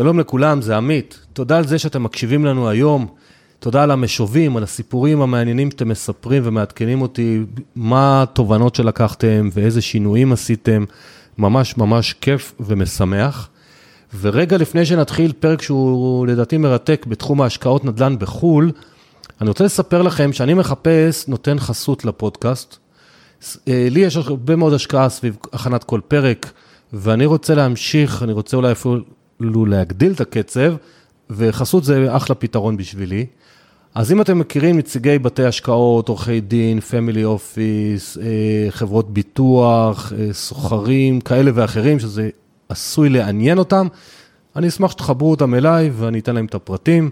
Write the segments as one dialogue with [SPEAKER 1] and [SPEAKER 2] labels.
[SPEAKER 1] שלום לכולם, זה עמית. תודה על זה שאתם מקשיבים לנו היום. תודה על המשובים, על הסיפורים המעניינים שאתם מספרים ומעדכנים אותי, מה התובנות שלקחתם ואיזה שינויים עשיתם. ממש ממש כיף ומשמח. ורגע לפני שנתחיל פרק שהוא לדעתי מרתק בתחום ההשקעות נדל"ן בחו"ל, אני רוצה לספר לכם שאני מחפש נותן חסות לפודקאסט. אה, לי יש הרבה מאוד השקעה סביב הכנת כל פרק, ואני רוצה להמשיך, אני רוצה אולי אפילו להגדיל את הקצב, וחסות זה אחלה פתרון בשבילי. אז אם אתם מכירים נציגי בתי השקעות, עורכי דין, פמילי אופיס, אה, חברות ביטוח, אה, סוחרים, כאלה ואחרים, שזה עשוי לעניין אותם, אני אשמח שתחברו אותם אליי ואני אתן להם את הפרטים.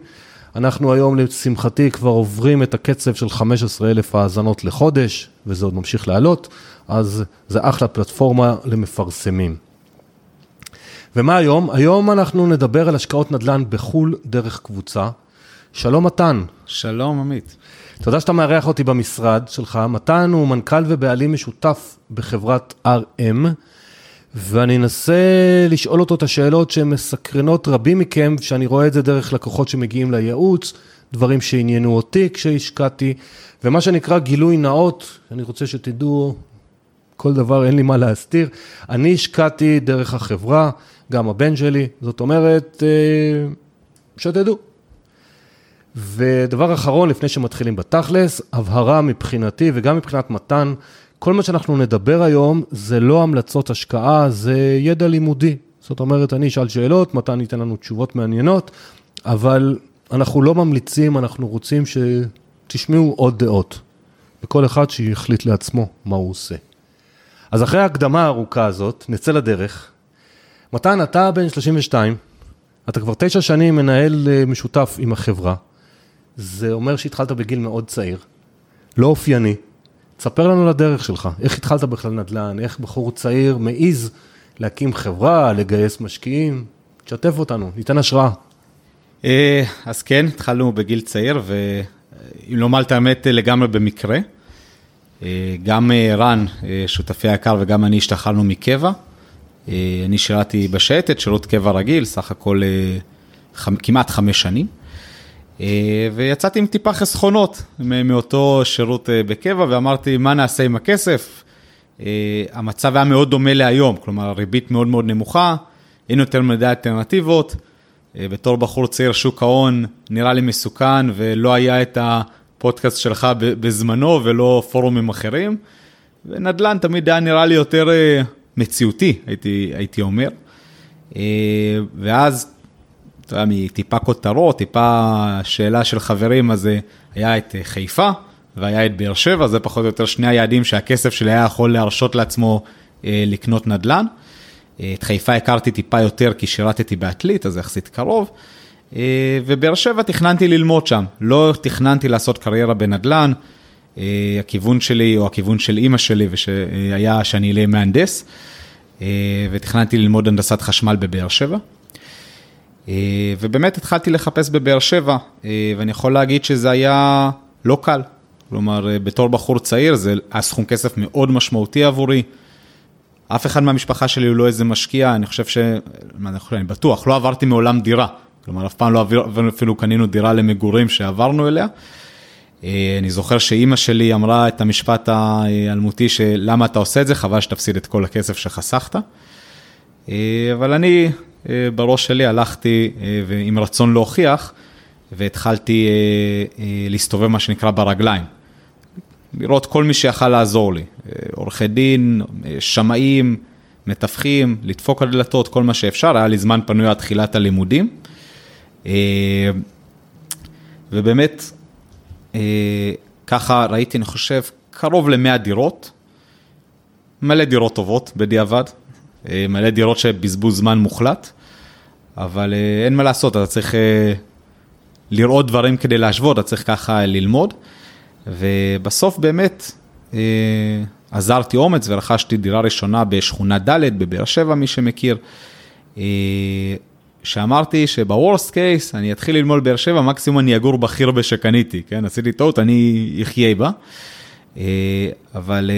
[SPEAKER 1] אנחנו היום, לשמחתי, כבר עוברים את הקצב של 15,000 האזנות לחודש, וזה עוד ממשיך לעלות, אז זה אחלה פלטפורמה למפרסמים. ומה היום? היום אנחנו נדבר על השקעות נדל"ן בחו"ל דרך קבוצה. שלום מתן.
[SPEAKER 2] שלום עמית.
[SPEAKER 1] תודה שאתה מארח אותי במשרד שלך. מתן הוא מנכ"ל ובעלים משותף בחברת RM, ואני אנסה לשאול אותו את השאלות שהן מסקרנות רבים מכם, שאני רואה את זה דרך לקוחות שמגיעים לייעוץ, דברים שעניינו אותי כשהשקעתי, ומה שנקרא גילוי נאות, אני רוצה שתדעו, כל דבר אין לי מה להסתיר. אני השקעתי דרך החברה, גם הבן שלי, זאת אומרת, אה, שתדעו. ודבר אחרון, לפני שמתחילים בתכלס, הבהרה מבחינתי וגם מבחינת מתן, כל מה שאנחנו נדבר היום זה לא המלצות השקעה, זה ידע לימודי. זאת אומרת, אני אשאל שאלות, מתן ייתן לנו תשובות מעניינות, אבל אנחנו לא ממליצים, אנחנו רוצים שתשמעו עוד דעות. וכל אחד שיחליט לעצמו מה הוא עושה. אז אחרי ההקדמה הארוכה הזאת, נצא לדרך. מתן, אתה בן 32, אתה כבר תשע שנים מנהל אה, משותף עם החברה. זה אומר שהתחלת בגיל מאוד צעיר, לא אופייני. תספר לנו לדרך שלך, איך התחלת בכלל נדל"ן, איך בחור צעיר מעז להקים חברה, לגייס משקיעים, תשתף אותנו, ניתן השראה.
[SPEAKER 2] אה, אז כן, התחלנו בגיל צעיר, ואם לומר את האמת לגמרי במקרה. אה, גם אה, רן, שותפי היקר, וגם אני השתחררנו מקבע. אני שירתי בשייטת, שירות קבע רגיל, סך הכל כמעט חמש שנים. אה, ויצאתי עם טיפה חסכונות מאותו שירות אה, בקבע, ואמרתי, מה נעשה עם הכסף? אה, המצב היה מאוד דומה להיום, כלומר, ריבית מאוד מאוד נמוכה, אין יותר מדי אלטרנטיבות. בתור בחור צעיר, שוק ההון נראה לי מסוכן, ולא היה את הפודקאסט שלך בזמנו ולא פורומים אחרים. ונדל"ן תמיד היה נראה לי יותר מציאותי, הייתי, הייתי אומר. ואז אתה יודע, מטיפה כותרות, טיפה שאלה של חברים, אז אה, היה את אה, חיפה והיה את באר שבע, זה פחות או יותר שני היעדים שהכסף שלי היה יכול להרשות לעצמו אה, לקנות נדל"ן. את חיפה הכרתי טיפה יותר כי שירתתי בעתלית, אז יחסית קרוב. ובאר שבע תכננתי ללמוד שם, לא תכננתי לעשות קריירה בנדל"ן. הכיוון שלי, או הכיוון של אימא שלי, היה שאני אהיה מהנדס, ותכננתי ללמוד הנדסת חשמל בבאר שבע. אה, ובאמת התחלתי לחפש בבאר שבע, אה, ואני יכול להגיד שזה היה לא קל. כלומר, אה, בתור בחור צעיר זה היה סכום כסף מאוד משמעותי עבורי. אף אחד מהמשפחה שלי הוא לא איזה משקיע, אני חושב ש... אני בטוח, לא עברתי מעולם דירה. כלומר, אף פעם לא עביר, אפילו קנינו דירה למגורים שעברנו אליה. אני זוכר שאימא שלי אמרה את המשפט האלמותי שלמה אתה עושה את זה, חבל שתפסיד את כל הכסף שחסכת. אבל אני אה, בראש שלי הלכתי אה, עם רצון להוכיח, והתחלתי אה, להסתובב מה שנקרא ברגליים. לראות כל מי שיכל לעזור לי, עורכי דין, שמאים, מתווכים, לדפוק על דלתות, כל מה שאפשר, היה לי זמן פנוי עד תחילת הלימודים. ובאמת, ככה ראיתי, אני חושב, קרוב ל-100 דירות, מלא דירות טובות בדיעבד, מלא דירות שבזבוז זמן מוחלט, אבל אה, אין מה לעשות, אתה צריך אה, לראות דברים כדי להשוות, אתה צריך ככה ללמוד, ובסוף באמת אה, עזרתי אומץ ורכשתי דירה ראשונה בשכונה ד' בבאר שבע, מי שמכיר. שאמרתי שבוורסט קייס אני אתחיל ללמוד באר שבע, מקסימום אני אגור בחירבה שקניתי, כן, עשיתי טעות, אני אחיה בה. אבל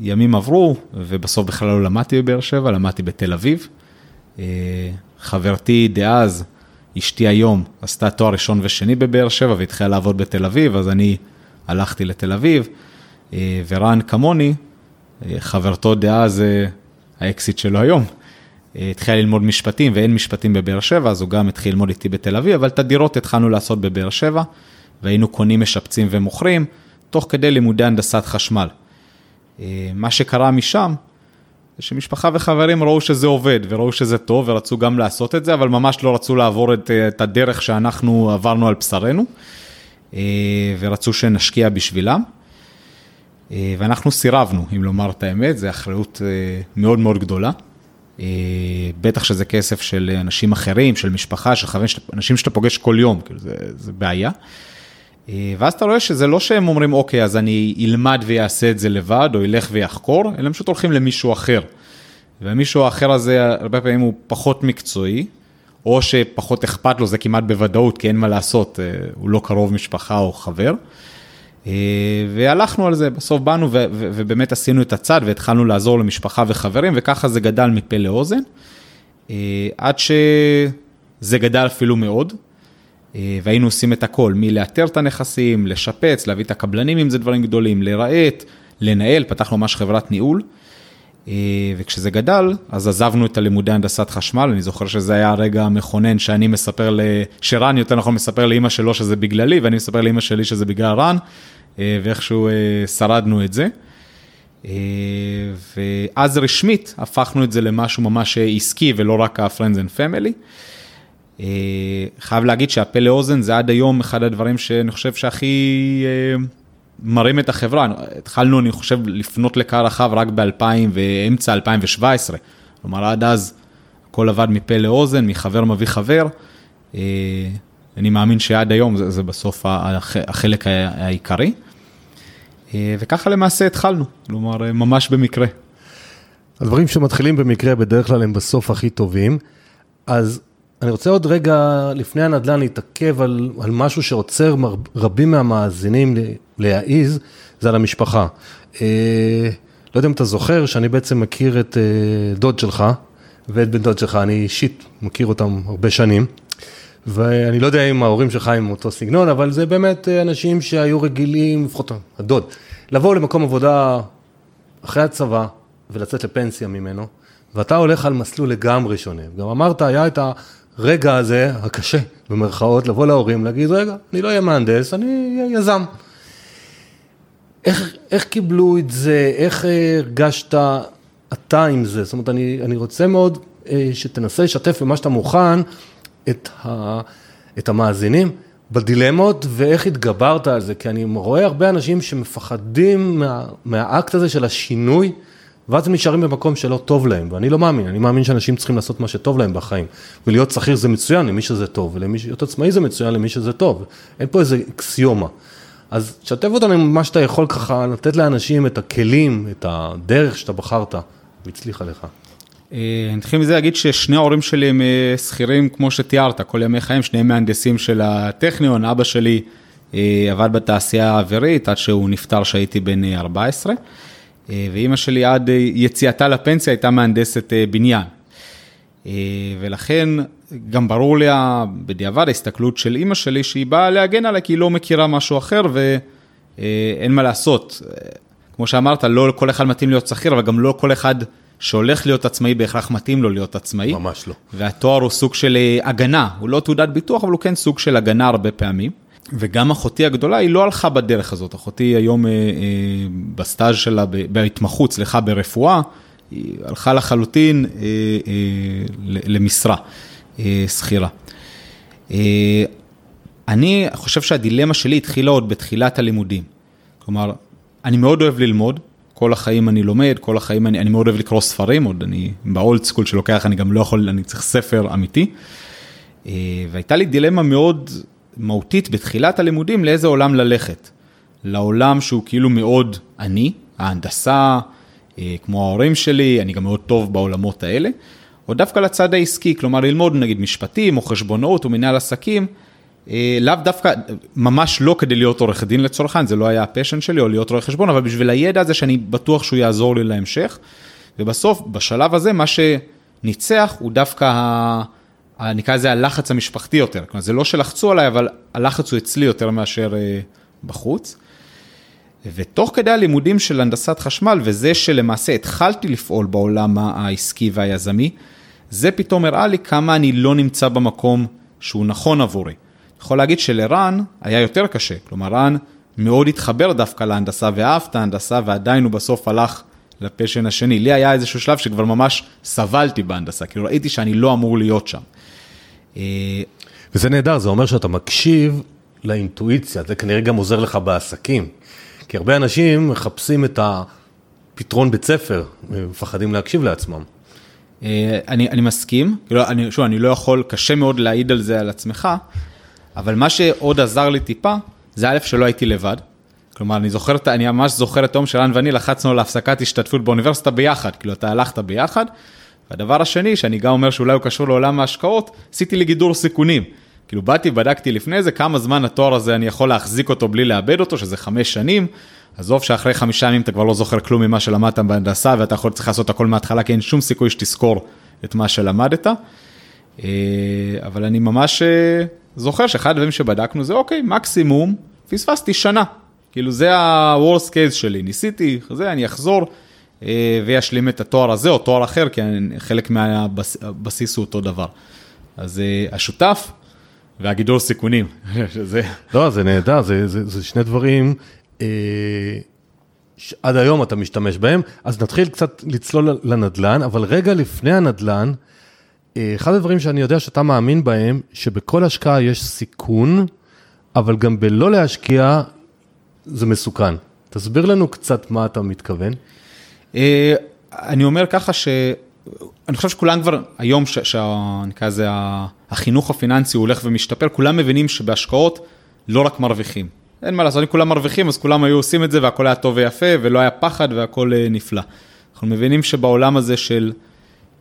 [SPEAKER 2] ימים עברו, ובסוף בכלל לא למדתי בבאר שבע, למדתי בתל אביב. חברתי דאז, אשתי היום, עשתה תואר ראשון ושני בבאר שבע והתחילה לעבוד בתל אביב, אז אני הלכתי לתל אביב, אה, ורן כמוני, אה, חברתו דאז, אה, האקסיט שלו היום, התחילה ללמוד משפטים ואין משפטים בבאר שבע, אז הוא גם התחיל ללמוד איתי בתל אביב, אבל את הדירות התחלנו לעשות בבאר שבע, והיינו קונים, משפצים ומוכרים, תוך כדי לימודי הנדסת חשמל. מה שקרה משם, זה שמשפחה וחברים ראו שזה עובד וראו שזה טוב ורצו גם לעשות את זה, אבל ממש לא רצו לעבור את, את הדרך שאנחנו עברנו על בשרנו, ורצו שנשקיע בשבילם. אה, ואנחנו סירבנו, אם לומר את האמת, זו אחריות אה, מאוד מאוד גדולה. אה, בטח שזה כסף של אנשים אחרים, של משפחה, של חברים, אנשים שאתה פוגש כל יום, כאילו זה, זה בעיה. ואז אתה רואה שזה לא שהם אומרים, אוקיי, אז אני אלמד ויעשה את זה לבד, או ילך ויחקור, אלא הם פשוט הולכים למישהו אחר. והמישהו האחר הזה, הרבה פעמים הוא פחות מקצועי, או שפחות אכפת לו, זה כמעט בוודאות, כי אין מה לעשות, הוא לא קרוב משפחה או חבר. אה, והלכנו על זה, בסוף באנו ובאמת עשינו את הצד והתחלנו לעזור למשפחה וחברים, וככה זה גדל מפה לאוזן, אה, עד שזה גדל אפילו מאוד, אה, והיינו עושים את הכל, מלאתר את הנכסים, לשפץ, להביא את הקבלנים אם זה דברים גדולים, לרהט, לנהל, פתחנו ממש חברת ניהול. וכשזה גדל, אז עזבנו את הלימודי הנדסת חשמל, אני זוכר שזה היה הרגע המכונן שאני מספר, שרן יותר נכון מספר לאימא שלו שזה בגללי, ואני מספר לאימא שלי שזה בגלל רן, אה, ואיכשהו אה, שרדנו את זה. אה, ואז רשמית הפכנו את זה למשהו ממש עסקי ולא רק ה-Friends and Family. חייב להגיד שהפה לאוזן זה עד היום אחד הדברים שאני חושב שהכי מרים את החברה. התחלנו, אני חושב, לפנות לקהל רחב רק ב-2000 ואמצע 2017. כלומר, עד אז הכל עבד מפה לאוזן, מחבר מביא חבר. אני מאמין שעד היום זה, זה בסוף החלק העיקרי. אה, וככה למעשה התחלנו, כלומר, אה, ממש במקרה.
[SPEAKER 1] הדברים שמתחילים במקרה בדרך כלל הם בסוף הכי טובים. אז אני רוצה עוד רגע לפני הנדל"ן להתעכב על, על משהו שעוצר רבים מהמאזינים להעיז, זה על המשפחה. אה, לא יודע אם אתה זוכר שאני בעצם מכיר את אה, דוד שלך ואת בן דוד שלך, אני אישית מכיר אותם הרבה שנים. ואני לא יודע אם ההורים שלך הם אותו סגנון, אבל זה באמת אה, אנשים שהיו רגילים, לפחות הדוד, לבוא למקום עבודה אחרי הצבא ולצאת לפנסיה ממנו, ואתה הולך על מסלול לגמרי שונה. גם אמרת, היה את הרגע הזה, הקשה, במרכאות, לבוא להורים, להגיד, רגע, אני לא אהיה מהנדס, אני אהיה יזם. איך, איך קיבלו את זה, איך הרגשת אתה עם זה? זאת אומרת, אני, אני רוצה מאוד אה, שתנסה לשתף במה שאתה מוכן. את, ה, את המאזינים בדילמות ואיך התגברת על זה, כי אני רואה הרבה אנשים שמפחדים מה, מהאקט הזה של השינוי, ואז הם נשארים במקום שלא טוב להם, ואני לא מאמין, אני מאמין שאנשים צריכים לעשות מה שטוב להם בחיים, ולהיות שכיר זה מצוין למי שזה טוב, ולהיות עצמאי זה מצוין למי שזה טוב, אין פה איזה אקסיומה. אז תשתף אותנו עם מה שאתה יכול ככה, לתת לאנשים את הכלים, את הדרך שאתה בחרת, והצליחה לך.
[SPEAKER 2] אה, נתחיל מזה להגיד ששני ההורים שלי הם אה, שכירים כמו שתיארת, כל ימי חיים, שניהם מהנדסים של הטכניון, אבא שלי אה, עבד בתעשייה האווירית עד שהוא נפטר כשהייתי בן 14, ואימא שלי עד יציאתה לפנסיה הייתה מהנדסת בניין. ולכן גם ברור לי בדיעבד ההסתכלות של אימא שלי שהיא באה להגן עליי כי היא לא מכירה משהו אחר ואין מה לעשות. כמו שאמרת, לא כל אחד מתאים להיות שכיר, אבל גם לא כל אחד שהולך להיות עצמאי בהכרח מתאים לו להיות עצמאי.
[SPEAKER 1] ממש לא.
[SPEAKER 2] והתואר הוא סוג של אה, הגנה, הוא לא תעודת ביטוח, אבל הוא כן סוג של הגנה הרבה פעמים. וגם אחותי הגדולה, היא לא הלכה בדרך הזאת. אחותי היום אה, אה, בסטאז' שלה, בהתמחות, סליחה, ברפואה, היא הלכה לחלוטין אה, אה, למשרה אה, שכירה. אה, אני חושב שהדילמה שלי התחילה עוד בתחילת הלימודים. כלומר, אני מאוד אוהב ללמוד, כל החיים אני לומד, כל החיים אני, אני מאוד אוהב לקרוא ספרים, עוד אני באולד סקול שלוקח, אני גם לא יכול, אני צריך ספר אמיתי. אה, והייתה לי דילמה מאוד מהותית בתחילת הלימודים לאיזה עולם ללכת. לעולם שהוא כאילו מאוד אני, ההנדסה, אה, כמו ההורים שלי, אני גם מאוד טוב בעולמות האלה, או דווקא לצד העסקי, כלומר ללמוד נגיד משפטים או חשבונאות או מנהל עסקים. אה, לאו דווקא, ממש לא כדי להיות עורך דין לצורך העניין, זה לא היה הפשן שלי או להיות רואה חשבון, אבל בשביל הידע הזה שאני בטוח שהוא יעזור לי להמשך. ובסוף, בשלב הזה, מה שניצח הוא דווקא נקרא לזה הלחץ המשפחתי יותר, כלומר זה לא שלחצו עליי, אבל הלחץ הוא אצלי יותר מאשר אה, בחוץ. ותוך כדי הלימודים של הנדסת חשמל, וזה שלמעשה התחלתי לפעול בעולם העסקי והיזמי, זה פתאום הראה לי כמה אני לא נמצא במקום שהוא נכון עבורי. יכול להגיד שלרן היה יותר קשה, כלומר רן מאוד התחבר דווקא להנדסה ואהב את ההנדסה, ועדיין הוא בסוף הלך לפשן השני. לי היה איזשהו שלב שכבר ממש סבלתי בהנדסה, כאילו ראיתי שאני לא אמור להיות שם.
[SPEAKER 1] אה, וזה נהדר, זה אומר שאתה מקשיב לאינטואיציה, זה כנראה גם עוזר לך בעסקים. כי הרבה אנשים מחפשים את הפתרון בית ספר, מפחדים להקשיב לעצמם.
[SPEAKER 2] אה, אני, אני מסכים, כאילו, אני, שוב, אני לא יכול, קשה מאוד להעיד על זה על עצמך, אבל מה שעוד עזר לי טיפה, זה א', שלא הייתי לבד. כלומר, אני זוכר, אני ממש זוכר את היום שרן ואני לחצנו להפסקת השתתפות באוניברסיטה ביחד, כאילו, אתה הלכת ביחד. והדבר השני, שאני גם אומר שאולי הוא קשור לעולם ההשקעות, עשיתי לי גידור סיכונים. כאילו, באתי, בדקתי לפני זה כמה זמן התואר הזה אני יכול להחזיק אותו בלי לאבד אותו, שזה חמש שנים. עזוב שאחרי חמישה ימים אתה כבר לא זוכר כלום ממה שלמדת בהנדסה, ואתה יכול צריך לעשות הכל מההתחלה, כי אין שום סיכוי שתזכור את מה שלמדת. אה, אבל אני ממש אה, זוכר שאחד הדברים שבדקנו זה, אוקיי, מקסימום, פספסתי שנה. כאילו זה ה-Worst case שלי, ניסיתי, זה, אני אחזור וישלים את התואר הזה או תואר אחר, כי חלק מהבסיס הוא אותו דבר. אז השותף והגידול סיכונים,
[SPEAKER 1] שזה... לא, זה נהדר, זה, זה, זה שני דברים אה, עד היום אתה משתמש בהם, אז נתחיל קצת לצלול לנדל"ן, אבל רגע לפני הנדל"ן, אה, אחד הדברים שאני יודע שאתה מאמין בהם, שבכל השקעה יש סיכון, אבל גם בלא להשקיע זה מסוכן. תסביר לנו קצת מה אתה מתכוון.
[SPEAKER 2] אה, אני אומר ככה ש... אני חושב שכולם כבר, היום, שנקרא לזה, החינוך הפיננסי הולך ומשתפר, כולם מבינים שבהשקעות לא רק מרוויחים. אין מה לעשות, אם כולם מרוויחים, אז כולם היו עושים את זה והכל היה טוב ויפה, ולא היה פחד והכל אה, נפלא. אנחנו מבינים שבעולם הזה של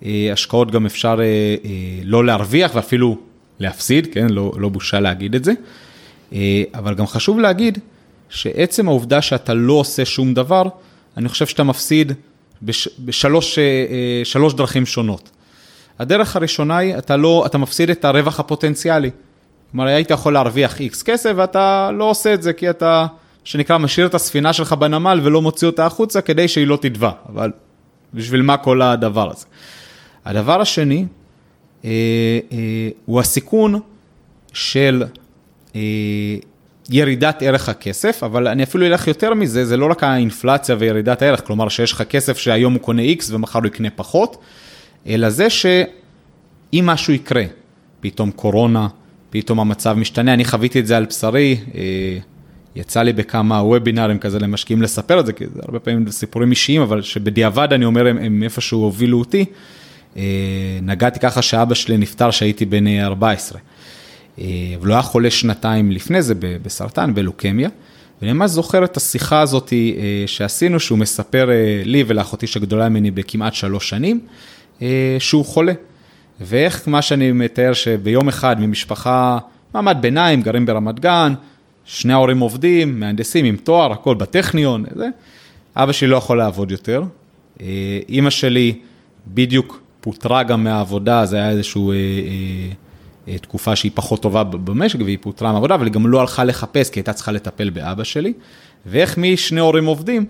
[SPEAKER 2] אה, השקעות גם אפשר אה, לא להרוויח ואפילו להפסיד, כן, לא, לא בושה להגיד את זה. אבל גם חשוב להגיד שעצם העובדה שאתה לא עושה שום דבר, אני חושב שאתה מפסיד בש, בשלוש דרכים שונות. הדרך הראשונה היא, אתה לא, אתה מפסיד את הרווח הפוטנציאלי. כלומר, היית יכול להרוויח איקס כסף ואתה לא עושה את זה כי אתה, שנקרא, משאיר את הספינה שלך בנמל ולא מוציא אותה החוצה כדי שהיא לא תטבע, אבל בשביל מה כל הדבר הזה? הדבר השני אה, אה, הוא הסיכון של אה, ירידת ערך הכסף, אבל אני אפילו אלך יותר מזה, זה לא רק האינפלציה וירידת הערך, כלומר שיש לך כסף שהיום הוא קונה X ומחר הוא יקנה פחות, אלא זה שאם משהו יקרה, פתאום קורונה, פתאום המצב משתנה, אני חוויתי את זה על בשרי, אה, יצא לי בכמה וובינארים כזה למשקיעים לספר את זה, כי זה הרבה פעמים סיפורים אישיים, אבל שבדיעבד אני אומר, הם, הם איפשהו הובילו אותי. אה, נגעתי ככה שאבא שלי נפטר כשהייתי בן 14. אה, אבל הוא היה חולה שנתיים לפני זה בסרטן, בלוקמיה. ואני ממש זוכר את השיחה הזאת שעשינו, שהוא מספר לי ולאחותי שגדולה ממני בכמעט שלוש שנים, שהוא חולה. ואיך מה שאני מתאר שביום אחד ממשפחה, מעמד ביניים, גרים ברמת גן, שני ההורים עובדים, מהנדסים עם תואר, הכל בטכניון, זה. אבא שלי לא יכול לעבוד יותר. אה, אימא שלי בדיוק פוטרה גם מהעבודה, זה היה איזושהי אה, אה, אה, תקופה שהיא פחות טובה במשק והיא פוטרה מהעבודה, אבל היא גם לא הלכה לחפש כי הייתה צריכה לטפל באבא שלי. ואיך משני הורים עובדים,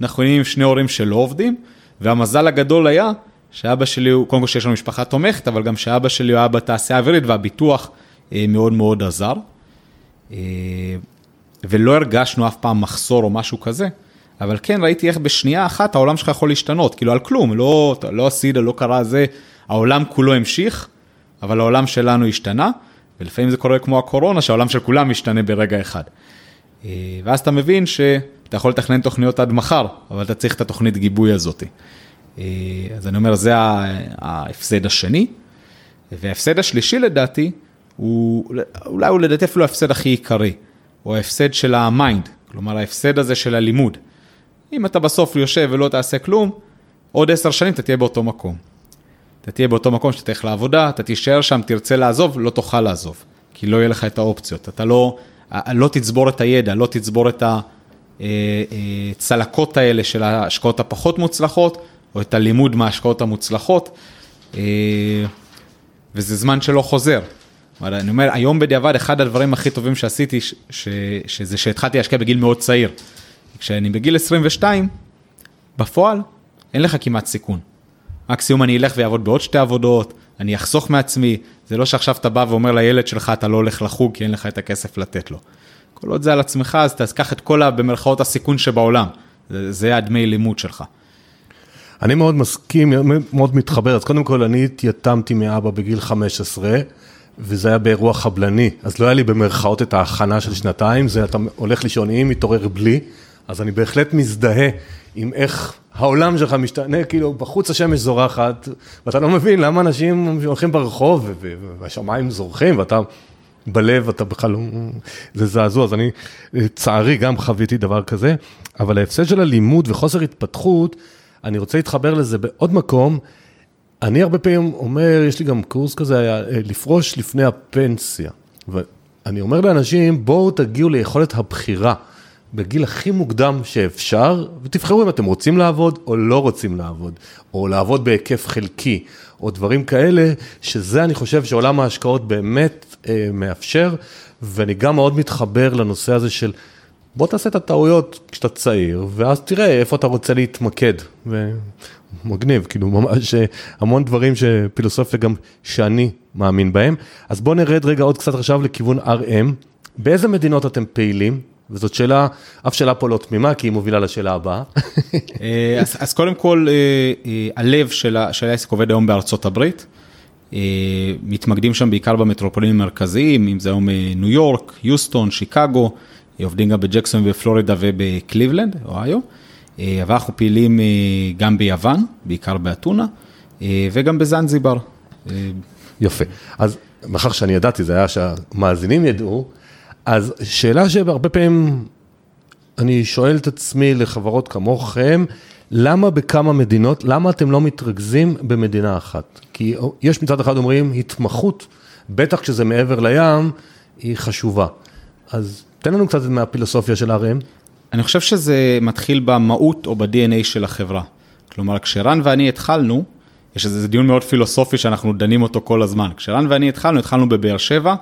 [SPEAKER 2] אנחנו נהיים עם שני הורים שלא עובדים, והמזל הגדול היה שאבא שלי הוא, קודם כל שיש לנו משפחה תומכת, אבל גם שאבא שלי הוא היה בתעשייה האווירית והביטוח אה, מאוד מאוד עזר. אה, ולא הרגשנו אף פעם מחסור או משהו כזה, אבל כן ראיתי איך בשנייה אחת העולם שלך יכול להשתנות, כאילו על כלום, לא, לא עשית, לא קרה זה, העולם כולו המשיך, אבל העולם שלנו השתנה, ולפעמים זה קורה כמו הקורונה, שהעולם של כולם משתנה ברגע אחד. אה, ואז אתה מבין שאתה יכול לתכנן תוכניות עד מחר, אבל אתה צריך את התוכנית גיבוי הזאתי. אה, אז אני אומר, זה ההפסד השני. וההפסד השלישי לדעתי, הוא, אולי הוא לדעתי אפילו ההפסד הכי עיקרי, הוא ההפסד של ה mind, כלומר ההפסד הזה של הלימוד. אם אתה בסוף יושב ולא תעשה כלום, עוד עשר שנים אתה תהיה באותו מקום. אתה תהיה באותו מקום שאתה תלך לעבודה, אתה תישאר שם, תרצה לעזוב, לא תוכל לעזוב, כי לא יהיה לך את האופציות. אתה לא, לא תצבור את הידע, לא תצבור את הצלקות אה, אה, האלה של ההשקעות הפחות מוצלחות, או את הלימוד מההשקעות המוצלחות. אה, וזה זמן שלא חוזר. אני אומר, היום בדיעבד, אחד הדברים הכי טובים שעשיתי, ש, ש, שזה שהתחלתי להשקיע בגיל מאוד צעיר. כשאני בגיל 22, בפועל, אין לך כמעט סיכון. מקסימום אני אלך ויעבוד בעוד שתי עבודות, אני אחסוך מעצמי, זה לא שעכשיו אתה בא ואומר לילד שלך, אתה לא הולך לחוג כי אין לך את הכסף לתת לו. כל עוד זה על עצמך, אז תקח את כל, ה, במרכאות, הסיכון שבעולם. זה, זה הדמי לימוד שלך.
[SPEAKER 1] אני מאוד מסכים, מאוד מתחבר. אז קודם כל, אני התייתמתי מאבא בגיל 15, וזה היה באירוע חבלני. אז לא היה לי במרכאות את ההכנה של שנתיים, זה אתה הולך לישון עם, מתעורר בלי. אז אני בהחלט מזדהה עם איך העולם שלך משתנה, כאילו, בחוץ השמש זורחת, ואתה לא מבין למה אנשים הולכים ברחוב, והשמיים זורחים, ואתה בלב, אתה בכלל לא... זה זעזוע, אז אני, לצערי, גם חוויתי דבר כזה, אבל ההפסד של הלימוד וחוסר התפתחות, אני רוצה להתחבר לזה בעוד מקום. אני הרבה פעמים אומר, יש לי גם קורס כזה, היה לפרוש לפני הפנסיה. ואני אומר לאנשים, בואו תגיעו ליכולת הבחירה. בגיל הכי מוקדם שאפשר, ותבחרו אם אתם רוצים לעבוד או לא רוצים לעבוד, או לעבוד בהיקף חלקי, או דברים כאלה, שזה אני חושב שעולם ההשקעות באמת אה, מאפשר, ואני גם מאוד מתחבר לנושא הזה של בוא תעשה את הטעויות כשאתה צעיר, ואז תראה איפה אתה רוצה להתמקד. ומגניב, כאילו ממש אה, המון דברים שפילוסופיה גם שאני מאמין בהם. אז בואו נרד רגע עוד קצת עכשיו לכיוון RM. באיזה מדינות אתם פעילים? וזאת שאלה, אף שאלה פה לא תמימה, כי היא מובילה לשאלה הבאה.
[SPEAKER 2] אה, אז, אז קודם כל, אה, אה, הלב של העסק עובד היום בארצות הברית. מתמקדים שם בעיקר במטרופולינים המרכזיים, אם זה היום ניו יורק, יוסטון, שיקגו, עובדים גם בג'קסון בפלורידה ובקליבלנד, אוהיו. אבל אנחנו פעילים גם ביוון, בעיקר באתונה, וגם בזנזיבר.
[SPEAKER 1] יפה. אז מאחר שאני ידעתי, זה היה שהמאזינים ידעו, אז שאלה שהרבה פעמים אני שואל את עצמי לחברות כמוכם, למה בכמה מדינות, למה אתם לא מתרכזים במדינה אחת? כי יש מצד אחד אומרים, התמחות, בטח כשזה מעבר לים, היא חשובה. אז תן לנו קצת מהפילוסופיה של RM.
[SPEAKER 2] אני חושב שזה מתחיל במהות או ב-DNA של החברה. כלומר, כשרן ואני התחלנו, יש איזה דיון מאוד פילוסופי שאנחנו דנים אותו כל הזמן. כשרן ואני התחלנו, התחלנו בבאר שבע.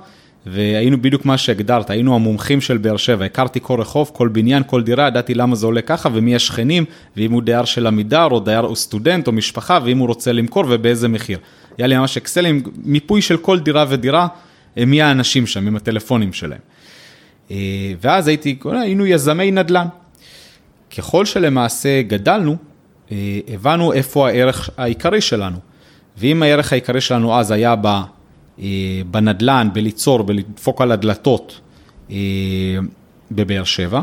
[SPEAKER 2] והיינו בדיוק מה שהגדרת, היינו המומחים של באר שבע, הכרתי כל רחוב, כל בניין, כל דירה, ידעתי למה זה עולה ככה ומי השכנים, ואם הוא דייר של עמידר או דייר או סטודנט או משפחה, ואם הוא רוצה למכור ובאיזה מחיר. היה לי ממש אקסל עם מיפוי של כל דירה ודירה, אה, מי האנשים שם, עם הטלפונים שלהם. אה, ואז הייתי, היינו יזמי נדל"ן. ככל שלמעשה גדלנו, אה, הבנו איפה הערך העיקרי שלנו. ואם הערך העיקרי שלנו אז היה ב... אה, בנדלן, בליצור, בלדפוק על הדלתות אה, בבאר שבע.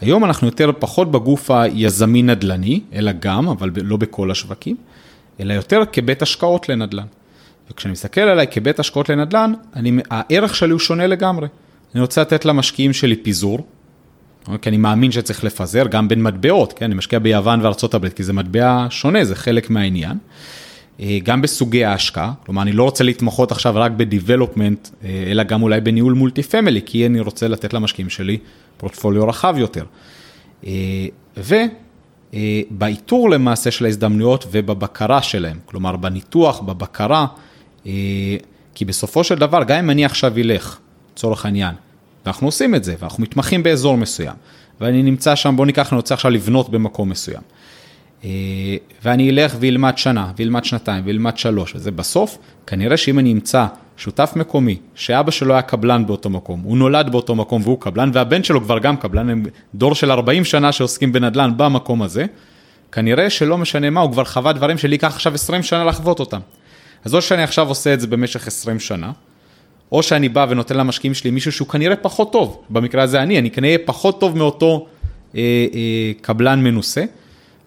[SPEAKER 2] היום אנחנו יותר פחות בגוף היזמי נדל"ני, אלא גם, אבל לא בכל השווקים, אלא יותר כבית השקעות לנדל"ן. וכשאני מסתכל עליי כבית השקעות לנדל"ן, אני, הערך שלי הוא שונה לגמרי. אני רוצה לתת למשקיעים שלי פיזור, כי אני מאמין שצריך לפזר גם בין מטבעות, כן? אני משקיע ביוון וארצות הברית, כי זה מטבע שונה, זה חלק מהעניין. אה, גם בסוגי ההשקעה, כלומר אני לא רוצה להתמחות עכשיו רק בדיבלופמנט, אה, אלא גם אולי בניהול מולטי פמילי, כי אני רוצה לתת למשקיעים שלי פורטפוליו רחב יותר. אה, ובאיתור למעשה של ההזדמנויות ובבקרה שלהם, כלומר בניתוח, בבקרה, כי בסופו של דבר, גם אם אני עכשיו אלך, לצורך העניין, ואנחנו עושים את זה, ואנחנו מתמחים באזור מסוים, ואני נמצא שם, בוא ניקח, אני רוצה עכשיו לבנות במקום מסוים. אה, ואני אלך וילמד שנה, וילמד שנתיים, וילמד שלוש, וזה בסוף, כנראה שאם אני אמצא שותף מקומי, שאבא שלו היה קבלן באותו מקום, הוא נולד באותו מקום והוא קבלן, והבן שלו כבר גם קבלן, הם דור של 40 שנה שעוסקים בנדל"ן במקום הזה, כנראה שלא משנה מה, הוא כבר חווה דברים שלי ייקח עכשיו 20 שנה לחוות אותם. אז או שאני עכשיו עושה את זה במשך 20 שנה, או שאני בא ונותן למשקיעים שלי מישהו שהוא כנראה פחות טוב, במקרה הזה אני, אני כנראה פחות טוב מאותו אה, אה, קבלן מנוסה.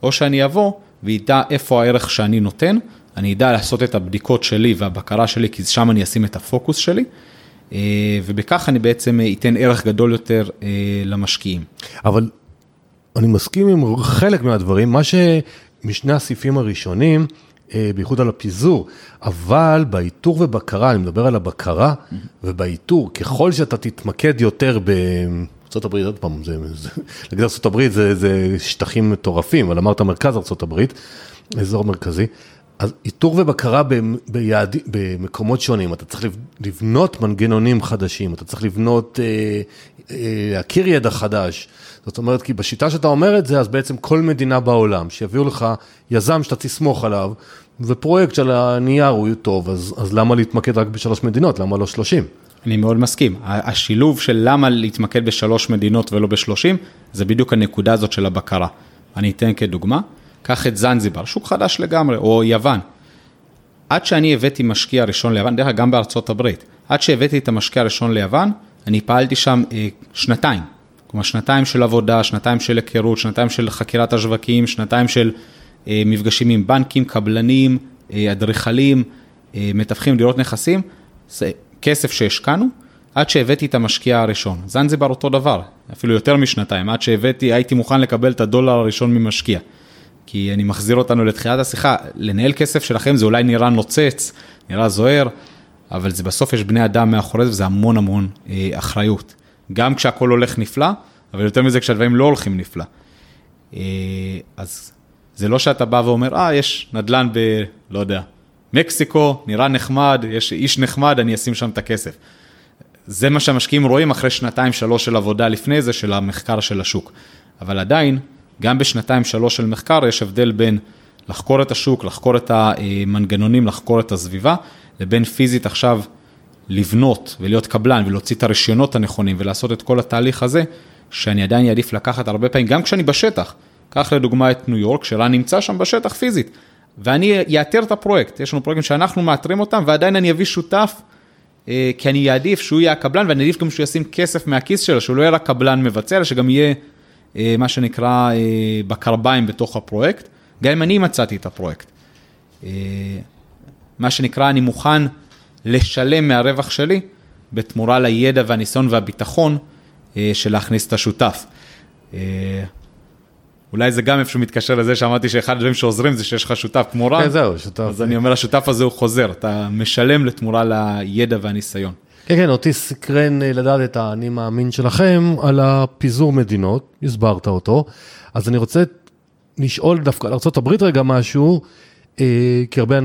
[SPEAKER 2] או שאני אבוא וידע איפה הערך שאני נותן, אני אדע לעשות את הבדיקות שלי והבקרה שלי, כי שם אני אשים את הפוקוס שלי, אה, ובכך אני בעצם אתן ערך גדול יותר אה, למשקיעים.
[SPEAKER 1] אבל אני מסכים עם חלק מהדברים, מה שמשני הסעיפים הראשונים, אה, בייחוד על הפיזור, אבל באיתור ובקרה, אני מדבר על הבקרה mm-hmm. ובאיתור, ככל שאתה תתמקד יותר ב... ארה"ב, עוד פעם, זה, זה, להגיד ארה"ב זה, זה שטחים מטורפים, אבל אמרת מרכז ארה"ב, אזור מרכזי, אז איתור ובקרה ביעד, במקומות שונים, אתה צריך לבנות מנגנונים חדשים, אתה צריך לבנות, אה, אה, להכיר ידע חדש. זאת אומרת, כי בשיטה שאתה אומר את זה, אז בעצם כל מדינה בעולם, שיביאו לך יזם שאתה תסמוך עליו, ופרויקט של הנייר הוא טוב, אז, אז למה להתמקד רק בשלוש מדינות? למה לא שלושים?
[SPEAKER 2] אני מאוד מסכים. השילוב של למה להתמקד בשלוש מדינות ולא בשלושים, זה בדיוק הנקודה הזאת של הבקרה. אני אתן כדוגמה, קח את זנזיבר, שוק חדש לגמרי, או יוון. עד שאני הבאתי משקיע ראשון ליוון, דרך אגב גם בארצות הברית, עד שהבאתי את המשקיע הראשון ליוון, אני פעלתי שם אה, שנתיים. כלומר, שנתיים של עבודה, שנתיים של היכרות, שנתיים של חקירת השווקים, שנתיים של אה, מפגשים עם בנקים, קבלנים, אה, אדריכלים, אה, מתווכים, דירות נכסים. זה כסף שהשקענו, עד שהבאתי את המשקיע הראשון. זנזיבר אותו דבר, אפילו יותר משנתיים, עד שהבאתי, הייתי מוכן לקבל את הדולר הראשון ממשקיע. כי אני מחזיר אותנו לתחילת השיחה, לנהל כסף שלכם זה אולי נראה נוצץ, נראה זוהר, אבל זה בסוף יש בני אדם מאחורי זה וזה המון המון אה, אחריות. גם כשהכול הולך נפלא, אבל יותר מזה כשהדברים לא הולכים נפלא. אה, אז זה לא שאתה בא ואומר, אה, יש נדל"ן ב... לא יודע, מקסיקו, נראה נחמד, יש איש נחמד, אני אשים שם את הכסף. זה מה שהמשקיעים רואים אחרי שנתיים, שלוש של עבודה לפני זה, של המחקר של השוק. אבל עדיין, גם בשנתיים, שלוש של מחקר, יש הבדל בין לחקור את השוק, לחקור את המנגנונים, לחקור את הסביבה, לבין פיזית עכשיו לבנות ולהיות קבלן ולהוציא את הרישיונות הנכונים ולעשות את כל התהליך הזה, שאני עדיין אעדיף לקחת הרבה פעמים, גם כשאני בשטח. קח לדוגמה את ניו יורק, שרן נמצא שם בשטח פיזית, ואני אאתר את הפרויקט, יש לנו פרויקטים שאנחנו מאתרים אותם, ועדיין אני אביא שותף, אה, כי אני אעדיף שהוא יהיה הקבלן, ואני אעדיף גם שהוא ישים כסף מהכיס שלו, שהוא לא יהיה רק קבלן מבצע, אלא שגם יהיה אה, מה שנקרא אה, בקרביים בתוך הפרויקט, גם אם אני מצאתי את הפרויקט. מה שנקרא, אני מוכן לשלם מהרווח שלי, בתמורה לידע והניסיון והביטחון של להכניס את השותף. אולי זה גם איפשהו מתקשר לזה שאמרתי שאחד הדברים שעוזרים זה שיש לך שותף כמו רן.
[SPEAKER 1] כן, זהו, שותף.
[SPEAKER 2] אז אני אומר, השותף הזה הוא חוזר, אתה משלם לתמורה לידע והניסיון.
[SPEAKER 1] כן, כן, אותי סקרן אה, לדעת את האני מאמין שלכם על הפיזור מדינות, הסברת אותו. אז אני רוצה לשאול דווקא על ארה"ב רגע משהו, כי הרבה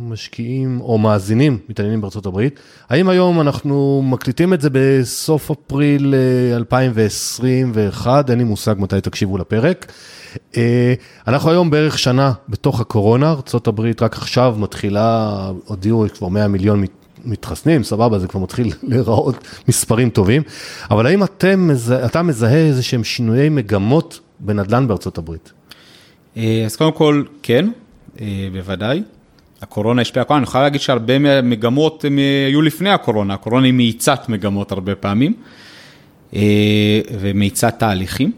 [SPEAKER 1] משקיעים או מאזינים מתעניינים בארצות הברית. האם היום אנחנו מקליטים את זה בסוף אפריל 2021, אה, אין לי מושג מתי תקשיבו לפרק. אה, אנחנו היום בערך שנה בתוך הקורונה, ארה"ב רק עכשיו מתחילה, הודיעו כבר 100 מיליון מתחסנים, סבבה, זה כבר מתחיל להיראות מספרים טובים, אבל האם אתם, אתה מזהה איזה שהם שינויי מגמות בנדל"ן בארצות הברית?
[SPEAKER 2] אז קודם כל, כן. אה, בוודאי. הקורונה השפיעה, אני יכול להגיד שהרבה מהמגמות אה, היו לפני הקורונה, הקורונה היא מאיצת מגמות הרבה פעמים, אה, ומאיצת תהליכים.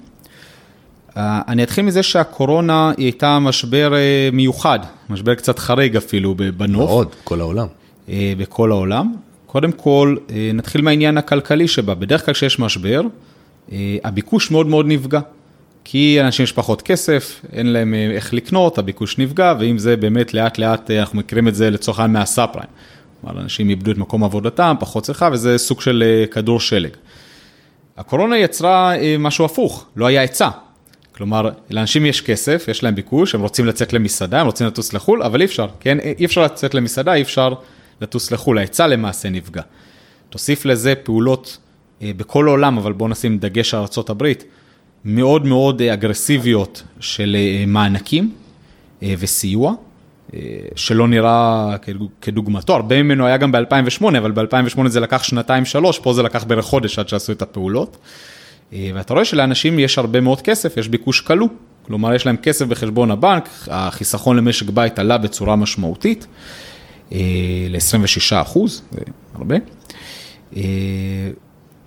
[SPEAKER 2] אני אתחיל מזה שהקורונה היא הייתה משבר מיוחד, משבר קצת חריג אפילו בנוף.
[SPEAKER 1] מאוד, כל העולם.
[SPEAKER 2] בכל העולם. קודם כל, נתחיל מהעניין הכלכלי שבה, בדרך כלל כשיש משבר, הביקוש מאוד מאוד נפגע. כי אנשים יש פחות כסף, אין להם אה, איך לקנות, הביקוש נפגע, ואם זה באמת לאט לאט, אה, אנחנו מכירים את זה לצורך העניין מהסאב פריים. כלומר, אנשים איבדו את מקום עבודתם, פחות צריכה, וזה סוג של אה, כדור שלג. הקורונה יצרה משהו הפוך, לא היה היצע. כלומר, לאנשים יש כסף, יש להם ביקוש, הם רוצים לצאת למסעדה, הם רוצים לטוס לחו"ל, אבל אי אפשר, כן? אי אפשר לצאת למסעדה, אי אפשר לטוס לחו"ל, ההיצע למעשה נפגע. תוסיף לזה פעולות בכל העולם, אבל בואו נשים דגש על ארה"ב, מאוד מאוד אה, אגרסיביות של אה, מענקים אה, וסיוע, שלא נראה כדוגמתו, הרבה ממנו היה גם ב-2008, אבל ב-2008 זה לקח שנתיים שלוש, פה זה לקח בערך חודש עד שעשו את הפעולות. ואתה רואה שלאנשים יש הרבה מאוד כסף, יש ביקוש כלוא, כלומר יש להם כסף בחשבון הבנק, החיסכון למשק בית עלה בצורה משמעותית, ל-26 אחוז, זה הרבה.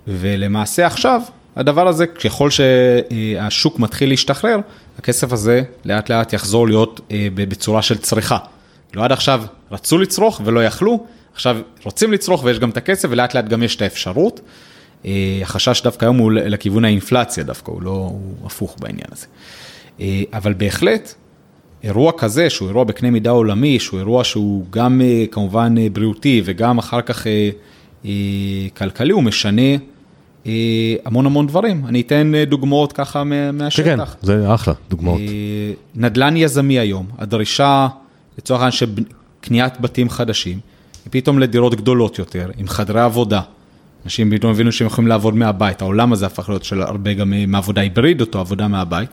[SPEAKER 2] ולמעשה עכשיו, הדבר הזה, ככל שהשוק מתחיל להשתחרר, הכסף הזה לאט לאט יחזור להיות אה, בצורה של צריכה. לא עד עכשיו רצו לצרוך ולא יכלו, עכשיו רוצים לצרוך ויש גם את הכסף ולאט לאט גם יש את האפשרות. אה, החשש דווקא היום הוא לכיוון האינפלציה דווקא, הוא לא, הוא הפוך בעניין הזה. אה, אבל בהחלט, אירוע כזה, שהוא אירוע בקנה מידה עולמי, שהוא אירוע שהוא גם כמובן בריאותי וגם אחר כך כלכלי, הוא משנה המון המון דברים. אני אתן אה, דוגמאות ככה מהשטח.
[SPEAKER 1] כן, כן, זה אחלה, דוגמאות. אה,
[SPEAKER 2] נדל"ן יזמי היום, הדרישה לצורך העניין שקניית בתים חדשים, פתאום לדירות גדולות יותר, עם חדרי עבודה. אנשים פתאום הבינו שהם יכולים לעבוד מהבית, העולם הזה הפך להיות של הרבה גם מעבודה היברידית או עבודה מהבית.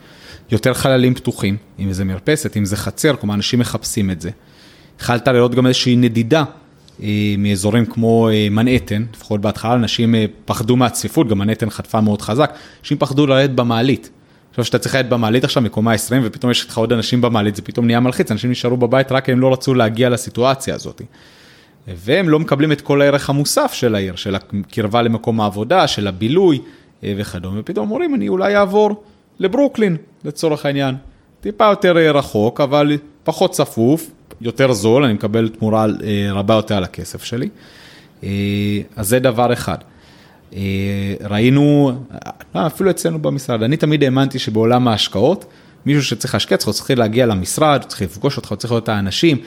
[SPEAKER 2] יותר חללים פתוחים, אם זה מרפסת, אם זה חצר, כלומר אנשים מחפשים את זה. התחלת לראות גם איזושהי נדידה אה, מאזורים כמו אה, מנהטן, לפחות בהתחלה אנשים אה, פחדו מהצפיפות, גם מנהטן חטפה מאוד חזק, אנשים פחדו לרדת במעלית. עכשיו שאתה צריך לרדת במעלית עכשיו מקומה 20 ופתאום יש לך עוד אנשים במעלית, זה פתאום נהיה מלחיץ, אנשים נשארו בבית רק כי הם לא רצו להגיע לסיטואציה הזאת. והם לא מקבלים את כל הערך המוסף של העיר, של הקרבה למקום העבודה, של הבילוי וכדומה, ופתאום אומרים, אני אולי אעבור לברוקלין, לצורך העניין. טיפה יותר רחוק, אבל פחות צפוף, יותר זול, אני מקבל תמורה אה, רבה יותר על הכסף שלי. אה, אז זה דבר אחד. אה, ראינו, אפילו אצלנו במשרד, אני תמיד האמנתי שבעולם ההשקעות, מישהו שצריך להשקיע, צריך להגיע למשרד, צריך לפגוש אותך, צריך להיות האנשים.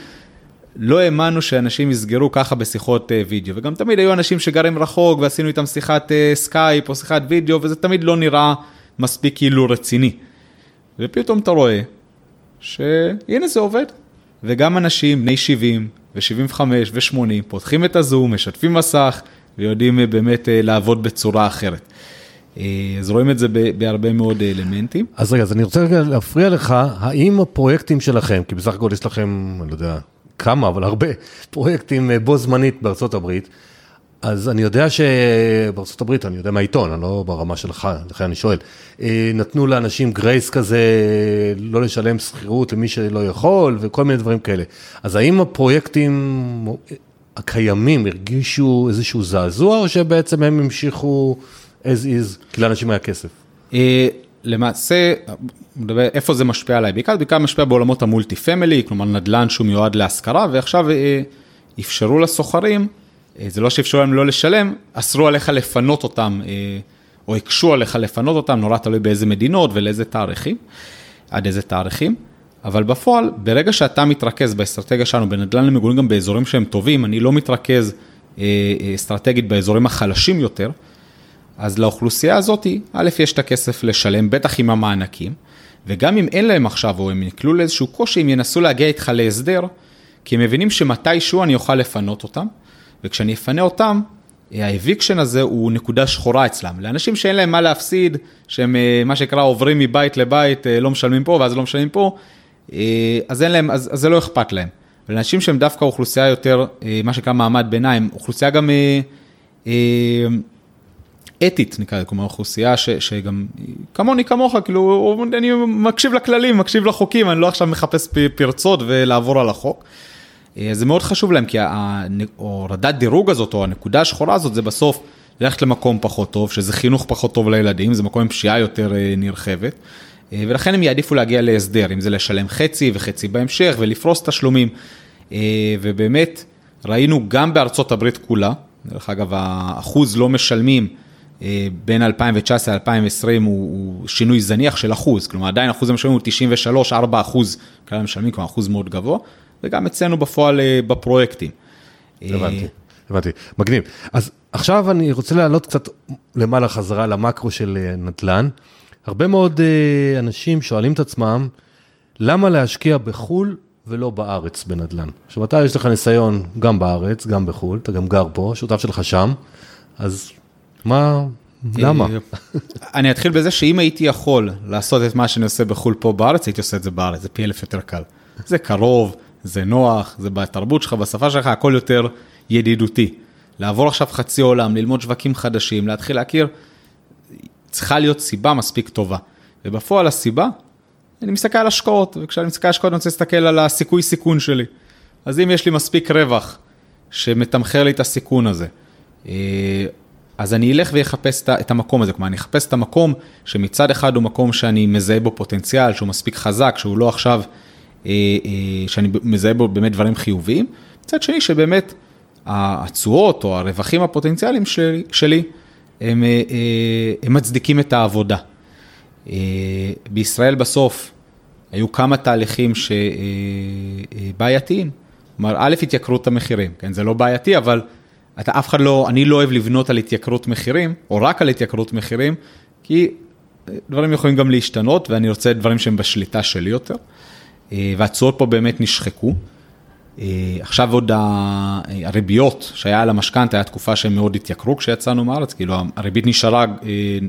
[SPEAKER 2] לא האמנו שאנשים יסגרו ככה בשיחות וידאו, וגם תמיד היו אנשים שגרים רחוק ועשינו איתם שיחת סקייפ או שיחת וידאו, וזה תמיד לא נראה מספיק כאילו רציני. ופתאום אתה רואה שהנה זה עובד, וגם אנשים בני 70 ו-75 ו-80 פותחים את הזום, משתפים מסך ויודעים אה, באמת אה, לעבוד בצורה אחרת. אה, אז רואים את זה בהרבה מאוד אלמנטים.
[SPEAKER 1] אז רגע, אז אני רוצה רגע להפריע לך, האם הפרויקטים שלכם, כי בסך הכל יש לכם, אני לא יודע כמה, אבל הרבה פרויקטים בו זמנית בארצות הברית, אז אני יודע שבארצות הברית, אני יודע מהעיתון, אני לא ברמה שלך, לכן אני שואל, אה, נתנו לאנשים גרייס כזה, לא לשלם שכירות למי שלא יכול, וכל מיני דברים כאלה. אז האם הפרויקטים הקיימים הרגישו איזשהו זעזוע, או שבעצם הם המשיכו as is, כי לאנשים היה כסף?
[SPEAKER 2] אה, למעשה, איפה זה משפיע עליי? בעיקר, בעיקר משפיע בעולמות המולטי פמילי, כלומר נדל"ן שהוא מיועד להשכרה, ועכשיו אה, אפשרו לסוחרים. אה, זה לא שאפשרו להם לא לשלם, אסרו עליך לפנות אותם, אה, או הקשו עליך לפנות אותם, נורא תלוי באיזה מדינות ולאיזה תאריכים, עד איזה תאריכים. אבל בפועל, ברגע שאתה מתרכז באסטרטגיה שלנו בנדל"ן למגורים גם באזורים שהם טובים, אני לא מתרכז אה, אסטרטגית באזורים החלשים יותר, אז לאוכלוסייה הזאת, א', יש את הכסף לשלם, בטח עם המענקים, וגם אם אין להם עכשיו, או הם נקלו לאיזשהו קושי, הם ינסו להגיע איתך להסדר, כי הם מבינים שמתישהו אני אוכל לפנות אותם. וכשאני אפנה אותם, האביקשן הזה הוא נקודה שחורה אצלם. לאנשים שאין להם מה להפסיד, שהם אה, מה שנקרא עוברים מבית לבית, אה, לא משלמים פה ואז לא משלמים פה, אה, אז להם, אז, אז זה לא אכפת להם. ולאנשים שהם דווקא אוכלוסייה יותר, מה שנקרא מעמד ביניים, אוכלוסייה גם אתית נקרא כלומר אוכלוסייה ש, שגם כמוני כמוך, כאילו אני מקשיב לכללים, מקשיב לחוקים, אני לא עכשיו מחפש פרצות ולעבור על החוק. אה, זה מאוד חשוב להם, כי הורדת דירוג הזאת, או הנקודה השחורה הזאת, זה בסוף ללכת למקום פחות טוב, שזה חינוך פחות טוב לילדים, זה מקום עם פשיעה יותר אה, נרחבת, אה, ולכן הם יעדיפו להגיע להסדר, אם זה לשלם חצי וחצי בהמשך, ולפרוס תשלומים, ובאמת ראינו גם בארצות הברית כולה, דרך אגב, האחוז לא משלמים, בין 2019 ל-2020 הוא, הוא שינוי זניח של אחוז, כלומר עדיין אחוז המשלמים הוא 93, 4 אחוז כלל המשלמים, כלומר אחוז מאוד גבוה, וגם אצלנו בפועל אה, בפרויקטים.
[SPEAKER 1] הבנתי, הבנתי, מגניב. אז עכשיו אני רוצה לעלות קצת למעלה חזרה למקרו של אה, נדל"ן. הרבה מאוד אה, אנשים שואלים את עצמם, למה להשקיע בחו"ל ולא בארץ בנדל"ן? עכשיו אתה יש לך ניסיון גם בארץ, גם בחו"ל, אתה גם גר פה, שותף שלך שם, אז מה, למה?
[SPEAKER 2] אני אתחיל בזה שאם הייתי יכול לעשות את מה שאני עושה בחו"ל פה בארץ, הייתי עושה את זה בארץ, זה פי אלף יותר קל. זה קרוב, זה נוח, זה בתרבות שלך, בשפה שלך, הכל יותר ידידותי. לעבור עכשיו חצי עולם, ללמוד שווקים חדשים, להתחיל להכיר, צריכה להיות סיבה מספיק טובה. ובפועל הסיבה, אני מסתכל על השקעות, וכשאני מסתכל על השקעות אני רוצה להסתכל על הסיכוי סיכון שלי. אז אם יש לי מספיק רווח שמתמחר לי את הסיכון הזה, אה, אז אני אלך ויחפש את המקום הזה, כלומר אני אחפש את המקום שמצד אחד הוא מקום שאני מזהה בו פוטנציאל, שהוא מספיק חזק, שהוא לא עכשיו שאני מזהה בו באמת דברים חיוביים, מצד שני שבאמת התשואות או הרווחים הפוטנציאליים שלי, שלי הם, אה, הם מצדיקים את העבודה. בישראל בסוף היו כמה תהליכים שבעייתיים. כלומר, א', התייקרות המחירים, כן, זה לא בעייתי, אבל אתה אף אחד לא, אני לא אוהב לבנות על התייקרות מחירים, או רק על התייקרות מחירים, כי דברים יכולים גם להשתנות, ואני רוצה דברים שהם בשליטה שלי יותר. אה, והתשואות פה באמת נשחקו. עכשיו עוד הריביות שהיה על המשכנתה, היה תקופה שהם מאוד התייקרו כשיצאנו מארץ, כאילו הריבית נשארה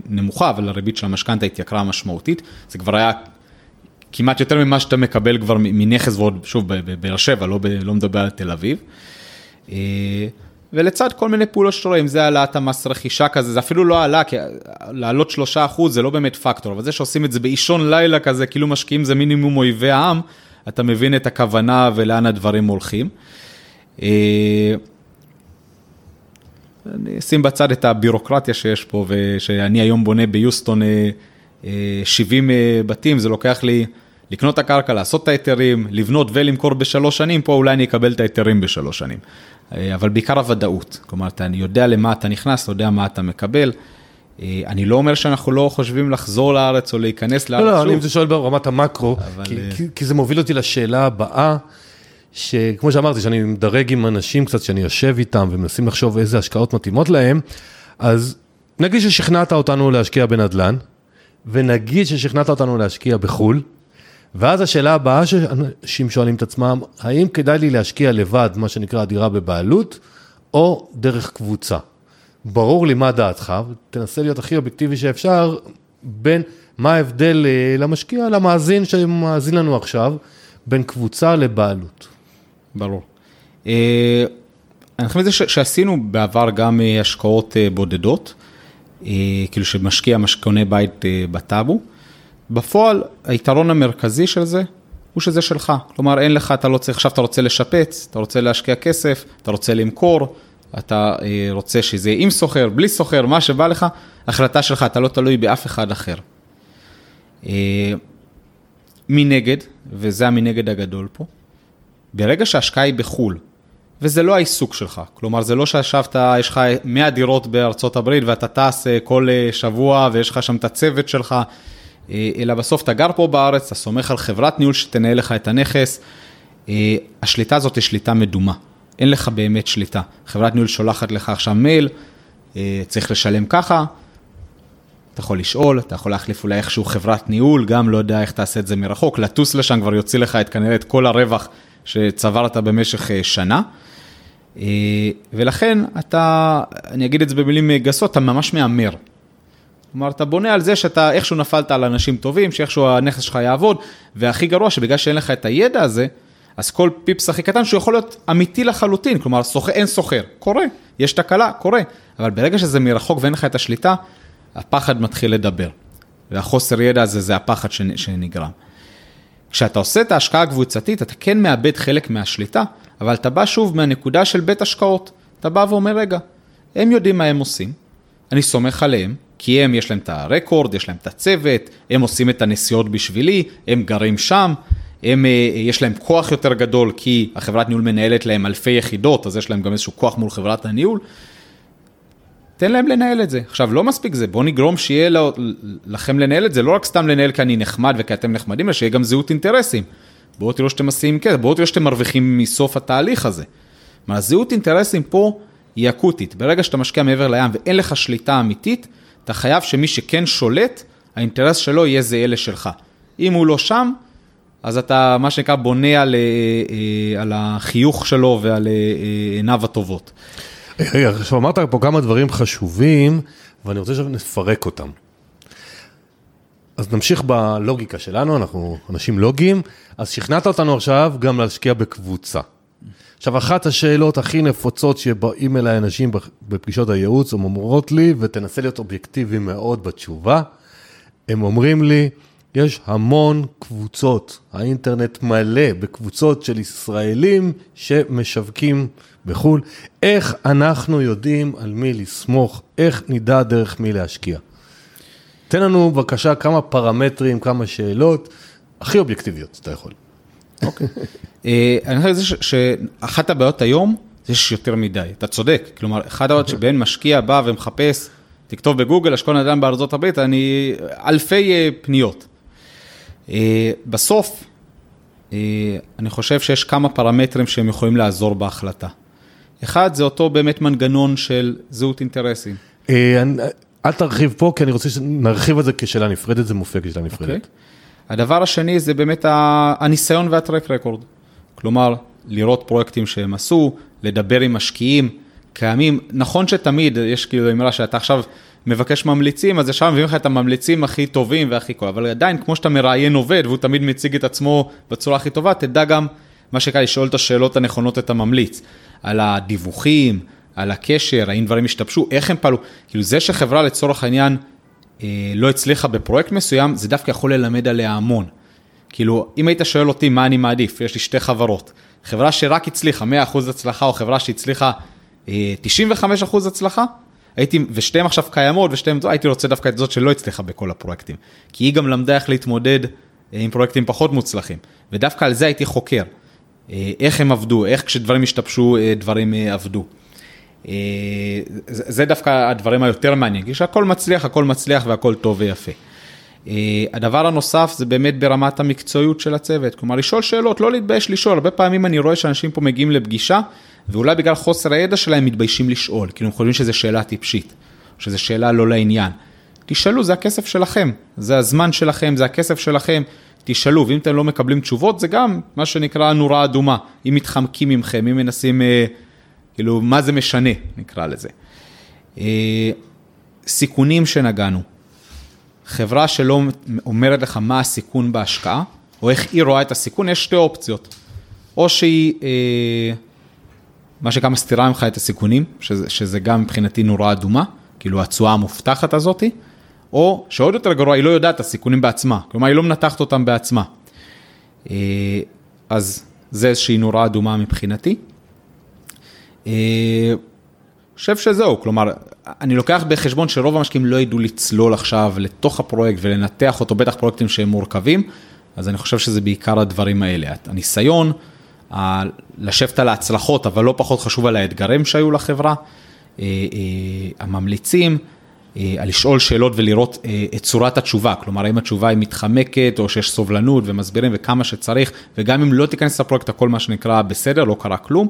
[SPEAKER 2] נמוכה, אבל הריבית של המשכנתה התייקרה משמעותית, זה כבר היה כמעט יותר ממה שאתה מקבל כבר מנכס ועוד, שוב, בבאר שבע, לא, לא מדבר על תל אביב. ולצד כל מיני פעולות שאתה רואה, אם זה העלאת המס רכישה כזה, זה אפילו לא עלה, כי לעלות שלושה אחוז זה לא באמת פקטור, אבל זה שעושים את זה באישון לילה כזה, כאילו משקיעים זה מינימום אויבי העם, אתה מבין את הכוונה ולאן הדברים הולכים. אה, אני אשים בצד את הבירוקרטיה שיש פה, ושאני היום בונה ביוסטון 70 אה, אה, בתים, זה לוקח לי לקנות את הקרקע, לעשות את ההיתרים, לבנות ולמכור בשלוש שנים, פה אולי אני אקבל את ההיתרים בשלוש שנים. אה, אבל בעיקר הוודאות, כלומר, אתה יודע למה אתה נכנס, אתה יודע מה אתה מקבל. אה, אני לא אומר שאנחנו לא חושבים לחזור לארץ או להיכנס לארץ
[SPEAKER 1] לא, לא, אני שואל ברמת המקרו, אבל... כי, אה, כי, כי זה מוביל אותי לשאלה הבאה, שכמו שאמרתי, שאני מדרג עם אנשים קצת, שאני יושב איתם ומנסים לחשוב איזה השקעות מתאימות להם, אז נגיד ששכנעת אותנו להשקיע בנדל"ן, ונגיד ששכנעת אותנו להשקיע בחו"ל, ואז השאלה הבאה שאנשים שואלים את עצמם, האם כדאי לי להשקיע לבד, מה שנקרא דירה בבעלות, או דרך קבוצה? ברור לי מה דעתך, ותנסה להיות הכי אובייקטיבי שאפשר, בין מה ההבדל אה, למשקיע, למאזין שמאזין לנו עכשיו, בין קבוצה לבעלות.
[SPEAKER 2] ברור. אה, אני חושב שעשינו בעבר גם אה, השקעות בודדות, כאילו שמשקיע, קונה בית בטאבו. בפועל, היתרון המרכזי של זה, הוא שזה שלך. כלומר, אין לך, אתה לא צריך, עכשיו אתה רוצה לשפץ, אתה רוצה להשקיע כסף, אתה רוצה למכור, אתה אה, רוצה שזה יהיה עם סוחר, בלי סוחר, מה שבא לך, החלטה שלך, אתה לא תלוי באף אחד אחר. אה, מנגד, וזה המנגד הגדול פה, ברגע שההשקעה היא בחו"ל, וזה לא העיסוק שלך, כלומר זה לא שישבת, יש לך 100 דירות בארצות הברית ואתה טס אה, כל שבוע ויש לך שם את הצוות שלך, אלא בסוף אתה גר פה בארץ, אתה סומך על חברת ניהול שתנהל לך את הנכס. אה, השליטה הזאת היא שליטה מדומה, אין לך באמת שליטה. חברת ניהול שולחת לך עכשיו מייל, אה, צריך לשלם ככה, אתה יכול לשאול, אתה יכול להחליף אולי איכשהו חברת ניהול, גם לא יודע איך תעשה את זה מרחוק, לטוס לשם כבר יוציא לך את כנראה את כל הרווח שצברת במשך שנה. ולכן אתה, אני אגיד את זה במילים גסות, אתה ממש מהמר. כלומר, אתה בונה על זה שאתה איכשהו נפלת על אנשים טובים, שאיכשהו הנכס שלך יעבוד, והכי גרוע שבגלל שאין לך את הידע הזה, אז כל פיפס הכי קטן שהוא יכול להיות אמיתי לחלוטין, כלומר, סוחר, אין סוחר, קורה, יש תקלה, קורה, אבל ברגע שזה מרחוק ואין לך את השליטה, הפחד מתחיל לדבר. והחוסר ידע הזה זה הפחד שנגרם. כשאתה עושה את ההשקעה הקבוצתית, אתה כן מאבד חלק מהשליטה, אבל אתה בא שוב מהנקודה של בית השקעות. אתה בא ואומר, רגע, הם יודעים מה הם עושים, אני סומך עליהם, כי הם, יש להם את הרקורד, יש להם את הצוות, הם עושים את הנסיעות בשבילי, הם גרים שם, הם, אה, יש להם כוח יותר גדול, כי החברת ניהול מנהלת להם אלפי יחידות, אז יש להם גם איזשהו כוח מול חברת הניהול. תן להם לנהל את זה. עכשיו, לא מספיק זה, בוא נגרום שיהיה לכם לנהל את זה, לא רק סתם לנהל כי אני נחמד וכי אתם נחמדים, אלא שיהיה גם זהות אינטרסים. בואו תראו שאתם עושים כסף, בואו תראו שאתם מרוויחים מסוף התהליך הזה. כלומר, זהות אינטרסים פה היא אקוטית. ברגע שאתה משקיע מעבר לים ואין לך שליטה אמיתית, אתה חייב שמי שכן שולט, האינטרס שלו יהיה זהה לשלך. אם הוא לא שם, אז אתה, מה שנקרא, בונה על, אה, אה, על החיוך שלו ועל אה, עיניו הטובות.
[SPEAKER 1] רגע, עכשיו אמרת פה כמה דברים חשובים, ואני רוצה שנפרק אותם. אז נמשיך בלוגיקה שלנו, אנחנו אנשים לוגיים, אז שכנעת אותנו עכשיו גם להשקיע בקבוצה. עכשיו, אחת השאלות הכי נפוצות שבאים אליי אנשים בפגישות הייעוץ, הם אומרות לי, ותנסה להיות אובייקטיבי מאוד בתשובה, הם אומרים לי, יש המון קבוצות, האינטרנט מלא בקבוצות של ישראלים שמשווקים בחו"ל. איך אנחנו יודעים על מי לסמוך, איך נדע דרך מי להשקיע? תן לנו בבקשה כמה פרמטרים, כמה שאלות, הכי אובייקטיביות, אתה יכול.
[SPEAKER 2] אוקיי. אה, אני חושב שאחת הבעיות היום, זה שיש יותר מדי, אתה צודק. כלומר, אחת הבעיות. שבהן משקיע בא ומחפש, תכתוב בגוגל, אשכול נדל"ן בארצות הברית, אני, אלפי אה, פניות. אה, בסוף, אני חושב שיש כמה פרמטרים שהם יכולים לעזור בהחלטה. אחד, זה אותו באמת מנגנון של זהות אינטרסים.
[SPEAKER 1] אל תרחיב פה, כי אני רוצה שנרחיב על זה כשאלה נפרדת, זה מופיע כשאלה נפרדת. Okay.
[SPEAKER 2] אוקיי. הדבר השני זה באמת הניסיון והטרק רקורד. כלומר, לראות פרויקטים שהם עשו, לדבר עם משקיעים קיימים. נכון שתמיד יש כאילו אמרה שאתה עכשיו מבקש ממליצים, אז ישר מביאים לך את הממליצים הכי טובים והכי כל, אבל עדיין, כמו שאתה מראיין עובד והוא תמיד מציג את עצמו בצורה הכי טובה, תדע גם, מה שנקרא, לשאול את השאלות הנכונות את הממליץ, על הדיווחים, על הקשר, האם דברים השתבשו, איך הם פעלו. כאילו זה שחברה לצורך העניין אה, לא הצליחה בפרויקט מסוים, זה דווקא יכול ללמד עליה המון. כאילו, אם היית שואל אותי מה אני מעדיף, יש לי שתי חברות, חברה שרק הצליחה 100% הצלחה, או חברה שהצליחה אה, 95% הצלחה, הייתי, ושתיהן עכשיו קיימות, ושתיהן, הייתי רוצה דווקא את זאת שלא הצליחה בכל הפרויקטים. כי היא גם למדה איך להתמודד אה, עם פרויקטים פחות מוצלחים. ודווקא על זה הייתי חוקר. אה, איך הם עבדו, איך כשדברים השתבשו, אה, דברים עבדו. זה דווקא הדברים היותר מעניינים, כי שהכל מצליח, הכל מצליח והכל טוב ויפה. הדבר הנוסף זה באמת ברמת המקצועיות של הצוות, כלומר לשאול שאלות, לא להתבייש לשאול, הרבה פעמים אני רואה שאנשים פה מגיעים לפגישה ואולי בגלל חוסר הידע שלהם מתביישים לשאול, כאילו הם חושבים שזו שאלה טיפשית, שזו שאלה לא לעניין. תשאלו, זה הכסף שלכם, זה הזמן שלכם, זה הכסף שלכם, תשאלו, ואם אתם לא מקבלים תשובות, זה גם מה שנקרא נורה אדומה, אם מתחמקים ממכם, אם מנסים, אה, כאילו, מה זה משנה, נקרא לזה. אה, סיכונים שנגענו. חברה שלא אומרת לך מה הסיכון בהשקעה, או איך היא רואה את הסיכון, יש שתי אופציות. או שהיא אה, מה שגם מסתירה ממך את הסיכונים, שזה, שזה גם מבחינתי נורה אדומה, כאילו התשואה המובטחת הזאתי, או שעוד יותר גרוע, היא לא יודעת את הסיכונים בעצמה, כלומר היא לא מנתחת אותם בעצמה. אה, אז זה איזושהי נורה אדומה מבחינתי. אה, חושב שזהו, כלומר, אני לוקח בחשבון שרוב המשקיעים לא ידעו לצלול עכשיו לתוך הפרויקט ולנתח אותו, בטח פרויקטים שהם מורכבים, אז אני חושב שזה בעיקר הדברים האלה, הניסיון. לשבת על ההצלחות, אבל לא פחות חשוב על האתגרים שהיו לחברה, אה, אה, הממליצים, אה, לשאול שאלות ולראות את צורת התשובה, כלומר האם התשובה היא מתחמקת או שיש סובלנות ומסבירים וכמה שצריך, וגם אם לא תיכנס לפרויקט הכל מה שנקרא בסדר, לא קרה כלום,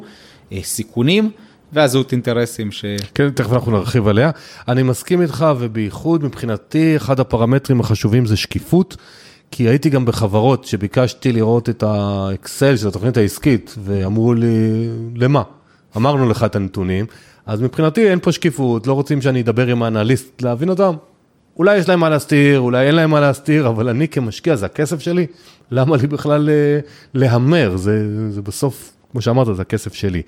[SPEAKER 2] סיכונים. והזהות אינטרסים ש...
[SPEAKER 1] כן, תכף אנחנו נרחיב עליה. אני מסכים איתך, ובייחוד מבחינתי, אחד הפרמטרים החשובים זה שקיפות. כי הייתי גם בחברות שביקשתי לראות את האקסל של התוכנית העסקית, ואמרו לי, למה? אמרנו לך את הנתונים, אז מבחינתי אין פה שקיפות, לא רוצים שאני אדבר עם האנליסט להבין אותם. אולי יש להם מה להסתיר, אולי אין להם מה להסתיר, אבל אני כמשקיע, זה הכסף שלי, למה לי בכלל אה, להמר? זה, זה בסוף, כמו שאמרת, זה הכסף שלי.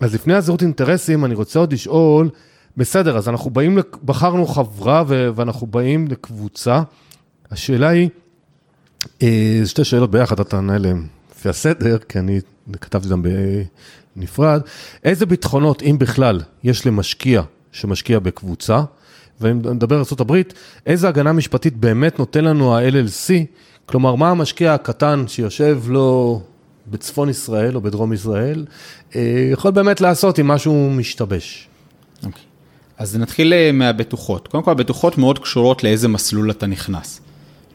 [SPEAKER 1] אז לפני הזהות אינטרסים, אני רוצה עוד לשאול, בסדר, אז אנחנו באים, בחרנו חברה ואנחנו באים לקבוצה, השאלה היא, אה, שתי שאלות ביחד, אתה תענה עליהן. לפי הסדר, כי אני כתבתי אותן בנפרד. איזה ביטחונות, אם בכלל, יש למשקיע שמשקיע בקבוצה, ואני מדבר על ארה"ב, איזה הגנה משפטית באמת נותן לנו ה-LLC, כלומר, מה המשקיע הקטן שיושב לו בצפון ישראל או בדרום ישראל, אה, יכול באמת לעשות אם משהו משתבש.
[SPEAKER 2] אוקיי. Okay. אז נתחיל אה, מהבטוחות. קודם כל, הבטוחות מאוד קשורות לאיזה מסלול אתה נכנס.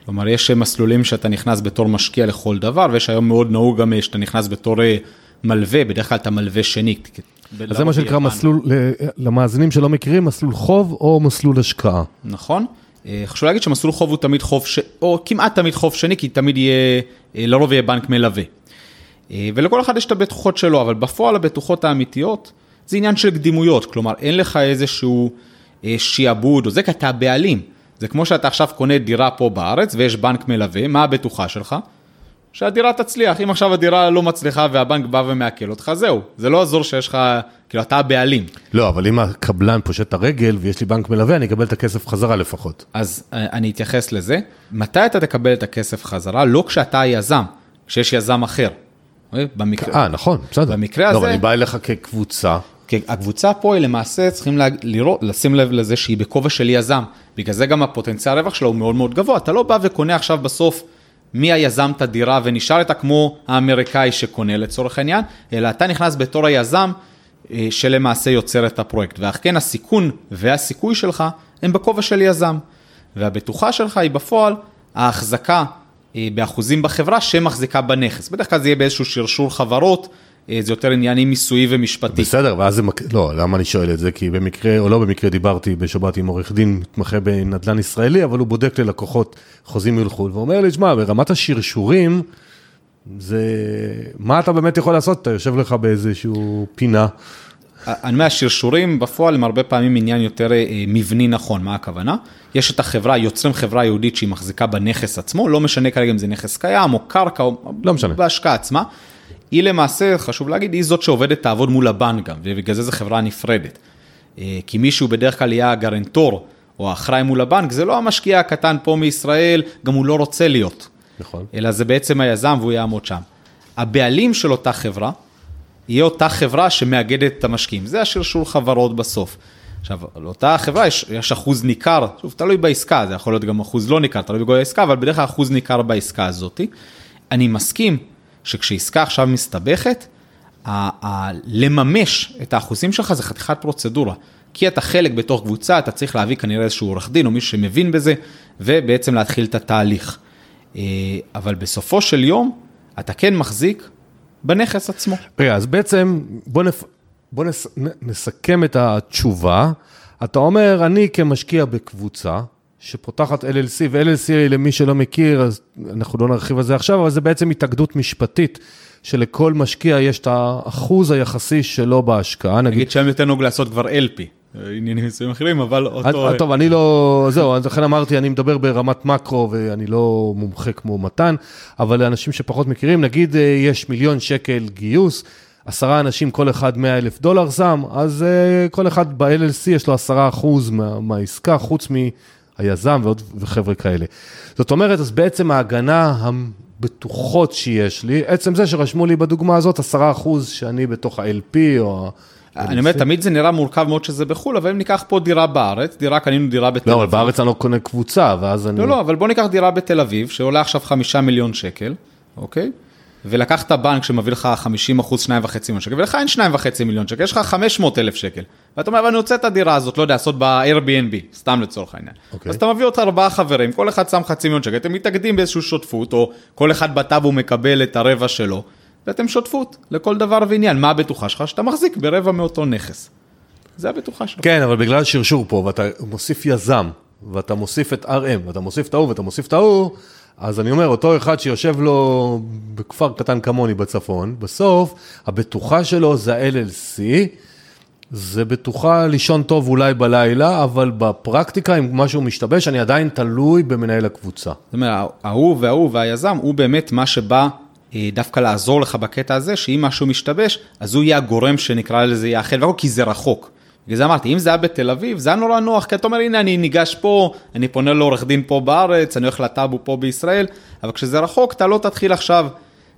[SPEAKER 2] כלומר, יש מסלולים שאתה נכנס בתור משקיע לכל דבר, ויש היום מאוד נהוג גם שאתה נכנס בתור אה, מלווה, בדרך כלל אתה מלווה שני.
[SPEAKER 1] אז זה מה שנקרא מסלול, למאזינים שלא מכירים, מסלול חוב או מסלול השקעה.
[SPEAKER 2] נכון. אה, חשוב להגיד שמסלול חוב הוא תמיד חוב, ש... או כמעט תמיד חוב שני, כי תמיד יהיה, אה, לרוב יהיה בנק מלווה. ולכל אחד יש את הבטוחות שלו, אבל בפועל הבטוחות האמיתיות זה עניין של קדימויות, כלומר אין לך איזשהו שיעבוד, או זה כי אתה הבעלים. זה כמו שאתה עכשיו קונה דירה פה בארץ ויש בנק מלווה, מה הבטוחה שלך? שהדירה תצליח, אם עכשיו הדירה לא מצליחה והבנק בא ומעכל אותך, זהו, זה לא עזור שיש לך, כאילו אתה הבעלים.
[SPEAKER 1] לא, אבל אם הקבלן פושט את הרגל ויש לי בנק מלווה, אני אקבל את הכסף חזרה לפחות.
[SPEAKER 2] אז אה, אני אתייחס לזה. מתי אתה תקבל את הכסף חזרה? לא כשאתה היזם, כשיש יזם אחר.
[SPEAKER 1] במקרה... אה, נכון, בסדר.
[SPEAKER 2] במקרה הזה...
[SPEAKER 1] לא, אני בא אליך כקבוצה.
[SPEAKER 2] הקבוצה פה היא למעשה צריכים לראות, לשים לב לזה שהיא בכובע של יזם, בגלל זה גם הפוטנציאל הרווח שלו הוא מאוד מאוד גבוה, אתה לא בא וקונה עכשיו בסוף מי היזם את הדירה ונשאר איתה כמו האמריקאי שקונה לצורך העניין, אלא אתה נכנס בתור היזם אה, שלמעשה יוצר את הפרויקט, ואך כן הסיכון והסיכוי שלך הם בכובע של יזם, והבטוחה שלך היא בפועל ההחזקה באחוזים בחברה שמחזיקה בנכס, בדרך כלל זה יהיה באיזשהו שרשור חברות. אה, זה יותר עניינים מיסויי ומשפטי.
[SPEAKER 1] בסדר, ואז זה, לא, למה אני שואל את זה? כי במקרה, או לא במקרה, דיברתי בשבת עם עורך דין מתמחה בנדל"ן ישראלי, אבל הוא בודק ללקוחות חוזים מחו"ל, ואומר לי, שמע, ברמת השרשורים, זה... מה אתה באמת יכול לעשות? אתה יושב לך באיזשהו פינה.
[SPEAKER 2] אני אומר, השרשורים בפועל הם הרבה פעמים עניין יותר אה, מבני נכון, מה הכוונה? יש את החברה, יוצרים חברה יהודית שהיא מחזיקה בנכס עצמו, לא משנה כרגע אם זה נכס קיים או קרקע או
[SPEAKER 1] לא משנה.
[SPEAKER 2] בהשקעה עצמה. היא למעשה, חשוב להגיד, היא זאת שעובדת, תעבוד מול הבנק גם, ובגלל זה זו חברה נפרדת. אה, כי מישהו בדרך כלל יהיה הגרנטור או האחראי מול הבנק, זה לא המשקיע הקטן פה מישראל, גם הוא לא רוצה להיות.
[SPEAKER 1] נכון.
[SPEAKER 2] אלא זה בעצם היזם והוא יעמוד שם. הבעלים של אותה חברה, יהיה אותה חברה שמאגדת את המשקיעים. זה השרשור חברות בסוף. עכשיו, לאותה חברה יש, יש אחוז ניכר, שוב, תלוי בעסקה, זה יכול להיות גם אחוז לא ניכר, תלוי בגודל העסקה, אבל בדרך כלל אחוז ניכר בעסקה הזאת. אני מסכים שכשעסקה עכשיו מסתבכת, ה- ה- לממש את האחוזים שלך זה חתיכת פרוצדורה. כי אתה חלק בתוך קבוצה, אתה צריך להביא כנראה איזשהו עורך דין או מישהו שמבין בזה, ובעצם להתחיל את התהליך. אה, אבל בסופו של יום, אתה כן מחזיק בנכס עצמו.
[SPEAKER 1] רגע, אז בעצם בוא, נפ... בוא נס... נסכם את התשובה. אתה אומר, אני כמשקיע בקבוצה שפותחת LLC, ו-LLC למי שלא מכיר, אז אנחנו לא נרחיב על זה עכשיו, אבל זה בעצם התאגדות משפטית, שלכל משקיע יש את האחוז היחסי שלו בהשקעה. נגיד,
[SPEAKER 2] נגיד שהיום יותר נהוג לעשות כבר LP, עניינים מסוימים אחרים, אבל אותו...
[SPEAKER 1] אז, טוב, אני לא, זהו, אז לכן אמרתי, אני מדבר ברמת מקרו ואני לא מומחה כמו מתן, אבל לאנשים שפחות מכירים, נגיד אה, יש מיליון שקל גיוס, עשרה אנשים, כל אחד 100 אלף דולר שם, אז אה, כל אחד ב-LLC יש לו עשרה אחוז מה, מהעסקה, חוץ מהיזם ועוד וחבר'ה כאלה. זאת אומרת, אז בעצם ההגנה הבטוחות שיש לי, עצם זה שרשמו לי בדוגמה הזאת עשרה אחוז שאני בתוך ה-LP או ה...
[SPEAKER 2] אני אומר, תמיד זה נראה מורכב מאוד שזה בחו"ל, אבל אם ניקח פה דירה בארץ, דירה, קנינו דירה בתל
[SPEAKER 1] לא, אבל
[SPEAKER 2] אביב.
[SPEAKER 1] בארץ אני לא קונה קבוצה, ואז אני...
[SPEAKER 2] לא, לא, אבל בוא ניקח דירה בתל אביב, שעולה עכשיו חמישה מיליון שקל, אוקיי? ולקחת בנק שמביא לך 50 אחוז, שניים וחצי מיליון שקל, ולך אין שניים וחצי מיליון שקל, יש לך 500 אלף שקל. ואתה אומר, אבל אני רוצה את הדירה הזאת, לא יודע, לעשות ב-Airbnb, סתם לצורך העניין.
[SPEAKER 1] אוקיי.
[SPEAKER 2] אז אתה מביא אותך ארבעה חברים, כל אחד שם חצי מיליון שקל, אתם מתאגדים באיזושהי שותפות, או כל אחד בטאבו מקבל את הרבע שלו, ואתם שותפות לכל דבר ועניין. מה הבטוחה שלך? שאתה מחזיק ברבע מאותו נכס. זה הבטוחה שלך.
[SPEAKER 1] כן, אבל בגלל שרשור פה, ואתה מוסיף יזם, ואתה מוסיף את RM, ואתה מוסיף את ההוא, ואתה מוסיף את ההוא, אז אני אומר, אותו אחד שיושב לו בכפר קטן כמוני בצפון, בסוף הבטוחה שלו זה ה-LLC, זה בטוחה לישון טוב אולי בלילה, אבל בפרקטיקה, אם משהו משתבש, אני עדיין תלוי במנהל הקבוצה.
[SPEAKER 2] זאת אומרת, ההוא וההוא והיזם הוא באמת מה שבא דווקא לעזור לך בקטע הזה, שאם משהו משתבש, אז הוא יהיה הגורם שנקרא לזה יאחד והכל, כי זה רחוק. בגלל זה אמרתי, אם זה היה בתל אביב, זה היה נורא נוח, כי אתה אומר, הנה, אני ניגש פה, אני פונה לעורך דין פה בארץ, אני הולך לטאבו פה בישראל, אבל כשזה רחוק, אתה לא תתחיל עכשיו,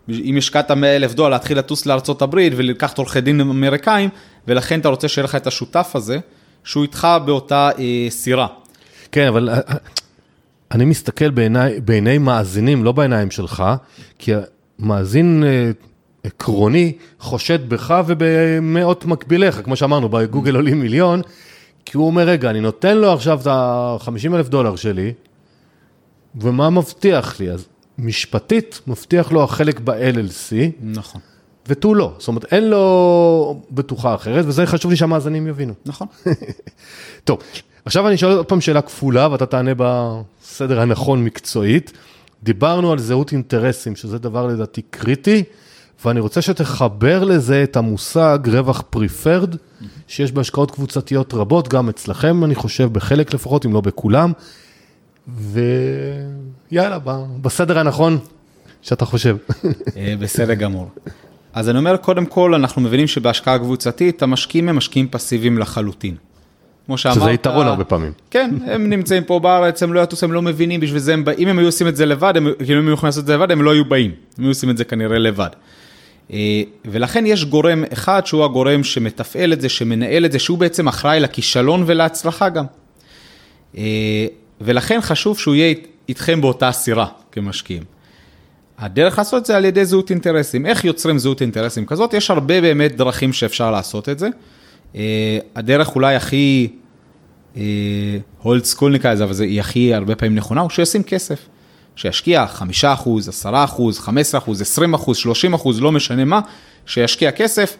[SPEAKER 2] אם השקעת 100 אלף דולר, להתחיל לטוס לארצות הברית ולקחת עורכי דין אמריקאים, ולכן אתה רוצה שיהיה לך את השותף הזה, שהוא איתך באותה אה, סירה.
[SPEAKER 1] כן, אבל אה, אה, אני מסתכל בעיני, בעיני מאזינים, לא בעיניים שלך, כי מאזין אה, עקרוני חושד בך ובמאות מקביליך, כמו שאמרנו, בגוגל עולים מיליון, כי הוא אומר, רגע, אני נותן לו עכשיו את ה-50 אלף דולר שלי, ומה מבטיח לי? אז משפטית, מבטיח לו החלק ב-LLC,
[SPEAKER 2] נכון.
[SPEAKER 1] ותו לא. זאת אומרת, אין לו בטוחה אחרת, וזה חשוב לי שהמאזינים יבינו.
[SPEAKER 2] נכון.
[SPEAKER 1] טוב, עכשיו אני שואל עוד פעם שאלה כפולה, ואתה תענה בסדר הנכון מקצועית. דיברנו על זהות אינטרסים, שזה דבר לדעתי קריטי, ואני רוצה שתחבר לזה את המושג רווח פריפרד, שיש בהשקעות קבוצתיות רבות, גם אצלכם, אני חושב, בחלק לפחות, אם לא בכולם. ויאללה, בסדר הנכון שאתה חושב.
[SPEAKER 2] אה, בסדר גמור. אז אני אומר, קודם כל, אנחנו מבינים שבהשקעה קבוצתית, המשקיעים הם משקיעים פסיביים לחלוטין. כמו שאמרת...
[SPEAKER 1] שזה יתרון הרבה פעמים.
[SPEAKER 2] כן, הם נמצאים פה בארץ, הם לא יטוסו, הם לא מבינים, בשביל זה הם באים, אם הם היו עושים את זה לבד, הם, כאילו אם הם היו יכולים לעשות את זה לבד, הם לא היו באים. הם היו עושים את זה כנראה לבד. אה, ולכן יש גורם אחד שהוא הגורם שמתפעל את זה, שמנהל את זה, שהוא בעצם אחראי לכישלון ולהצלחה גם. אה, ולכן חשוב שהוא יהיה איתכם באותה סירה כמשקיעים. הדרך לעשות את זה על ידי זהות אינטרסים. איך יוצרים זהות אינטרסים כזאת? יש הרבה באמת דרכים שאפשר לעשות את זה. אה, הדרך אולי הכי הולד סקול נקרא לזה, אבל היא הכי הרבה פעמים נכונה, הוא שישים כסף. שישקיע 5 אחוז, 10 אחוז, 15 אחוז, 20 אחוז, 30 אחוז, לא משנה מה, שישקיע כסף,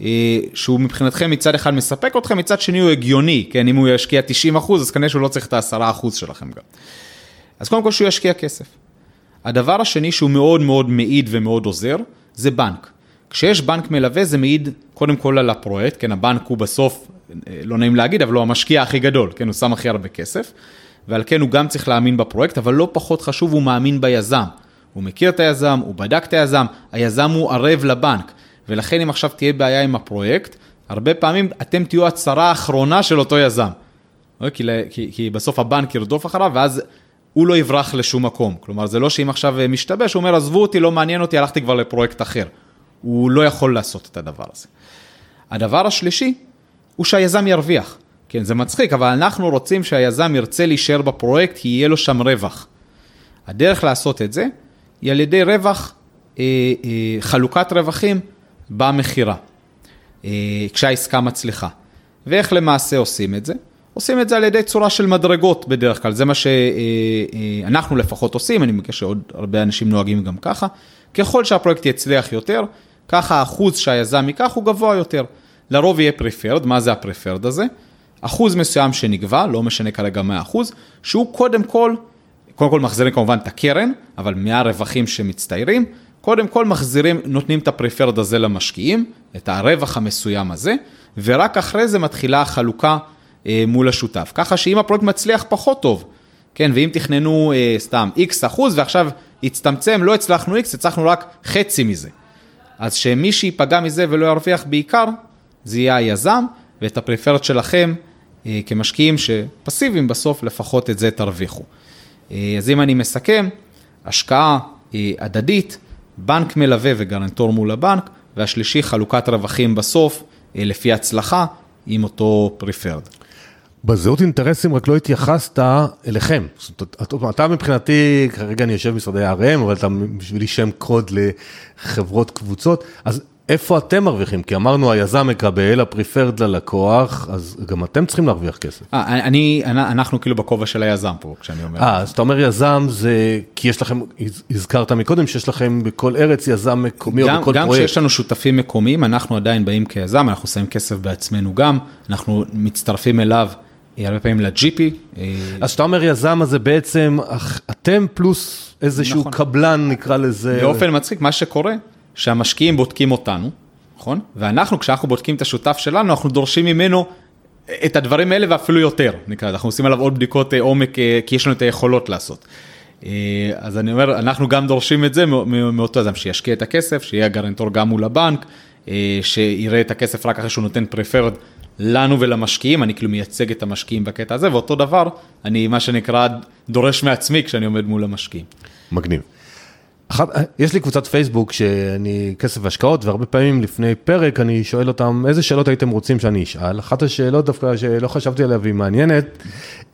[SPEAKER 2] אה, שהוא מבחינתכם מצד אחד מספק אתכם, מצד שני הוא הגיוני, כן, אם הוא ישקיע 90 אחוז, אז כנראה שהוא לא צריך את ה-10 אחוז שלכם גם. אז קודם כל שהוא ישקיע כסף. הדבר השני שהוא מאוד מאוד מעיד ומאוד עוזר, זה בנק. כשיש בנק מלווה זה מעיד קודם כל על הפרויקט, כן, הבנק הוא בסוף, אה, לא נעים להגיד, אבל הוא המשקיע הכי גדול, כן, הוא שם הכי הרבה כסף, ועל כן הוא גם צריך להאמין בפרויקט, אבל לא פחות חשוב, הוא מאמין ביזם. הוא מכיר את היזם, הוא בדק את היזם, היזם הוא ערב לבנק, ולכן אם עכשיו תהיה בעיה עם הפרויקט, הרבה פעמים אתם תהיו הצרה האחרונה של אותו יזם. כי, כי, כי בסוף הבנק ירדוף אחריו, ואז הוא לא יברח לשום מקום. כלומר, זה לא שאם עכשיו משתבש, הוא אומר, עזבו אותי, לא מעניין אותי, הלכתי כבר לפרויקט אחר. הוא לא יכול לעשות את הדבר הזה. הדבר השלישי, הוא שהיזם ירוויח. כן, זה מצחיק, אבל אנחנו רוצים שהיזם ירצה להישאר בפרויקט, כי יהיה לו שם רווח. הדרך לעשות את זה, היא על ידי רווח, אה, אה, חלוקת רווחים במכירה, אה, כשהעסקה מצליחה. ואיך למעשה עושים את זה? עושים את זה על ידי צורה של מדרגות בדרך כלל, זה מה שאנחנו לפחות עושים, אני מקווה שעוד הרבה אנשים נוהגים גם ככה. ככל שהפרויקט יצליח יותר, ככה האחוז שהיזם ייקח הוא גבוה יותר. לרוב יהיה פריפרד, מה זה הפריפרד הזה? אחוז מסוים שנגבה, לא משנה כרגע מה האחוז, שהוא קודם כל, קודם כל מחזירים כמובן את הקרן, אבל מהרווחים שמצטיירים, קודם כל מחזירים, נותנים את הפריפרד הזה למשקיעים, את הרווח המסוים הזה, ורק אחרי זה מתחילה החלוקה אה, מול השותף. ככה שאם הפרויקט מצליח פחות טוב, כן, ואם תכננו אה, סתם x אחוז ועכשיו הצטמצם, לא הצלחנו x, הצלחנו רק חצי מזה. אז שמי שייפגע מזה ולא ירוויח בעיקר, זה יהיה היזם, ואת הפריפרד שלכם אה, כמשקיעים שפסיביים בסוף, לפחות את זה תרוויחו. אה, אז אם אני מסכם, השקעה אה, הדדית, בנק מלווה וגרנטור מול הבנק, והשלישי חלוקת רווחים בסוף, לפי הצלחה, עם אותו פריפרד.
[SPEAKER 1] בזהות אינטרסים רק לא התייחסת אליכם. זאת אומרת, אתה מבחינתי, כרגע אני יושב במשרדי RM, אבל אתה בשבילי שם קוד לחברות קבוצות, אז איפה אתם מרוויחים? כי אמרנו, היזם מקבל, הפריפרד ללקוח, אז גם אתם צריכים להרוויח כסף.
[SPEAKER 2] 아, אני, אנחנו כאילו בכובע של היזם פה, כשאני אומר.
[SPEAKER 1] אה, אז אתה אומר יזם זה, כי יש לכם, הזכרת מקודם שיש לכם בכל ארץ יזם מקומי גם, או בכל
[SPEAKER 2] גם
[SPEAKER 1] פרויקט.
[SPEAKER 2] גם כשיש לנו שותפים מקומיים, אנחנו עדיין באים כיזם, אנחנו שמים כסף בעצמנו גם, אנחנו מצטרפים אליו. הרבה פעמים ל-GP.
[SPEAKER 1] אז כשאתה אומר יזם, אז זה בעצם אתם פלוס איזשהו נכון. קבלן, נקרא לזה.
[SPEAKER 2] באופן מצחיק, מה שקורה, שהמשקיעים בודקים אותנו, נכון? ואנחנו, כשאנחנו בודקים את השותף שלנו, אנחנו דורשים ממנו את הדברים האלה ואפילו יותר, נקרא, אנחנו עושים עליו עוד בדיקות עומק, כי יש לנו את היכולות לעשות. אז אני אומר, אנחנו גם דורשים את זה מאותו אדם, שישקיע את הכסף, שיהיה הגרנטור גם מול הבנק, שיראה את הכסף רק אחרי שהוא נותן פרפרד לנו ולמשקיעים, אני כאילו מייצג את המשקיעים בקטע הזה, ואותו דבר, אני מה שנקרא דורש מעצמי כשאני עומד מול המשקיעים.
[SPEAKER 1] מגניב. אחת, יש לי קבוצת פייסבוק שאני כסף והשקעות, והרבה פעמים לפני פרק אני שואל אותם איזה שאלות הייתם רוצים שאני אשאל. אחת השאלות דווקא שלא חשבתי עליה והיא מעניינת,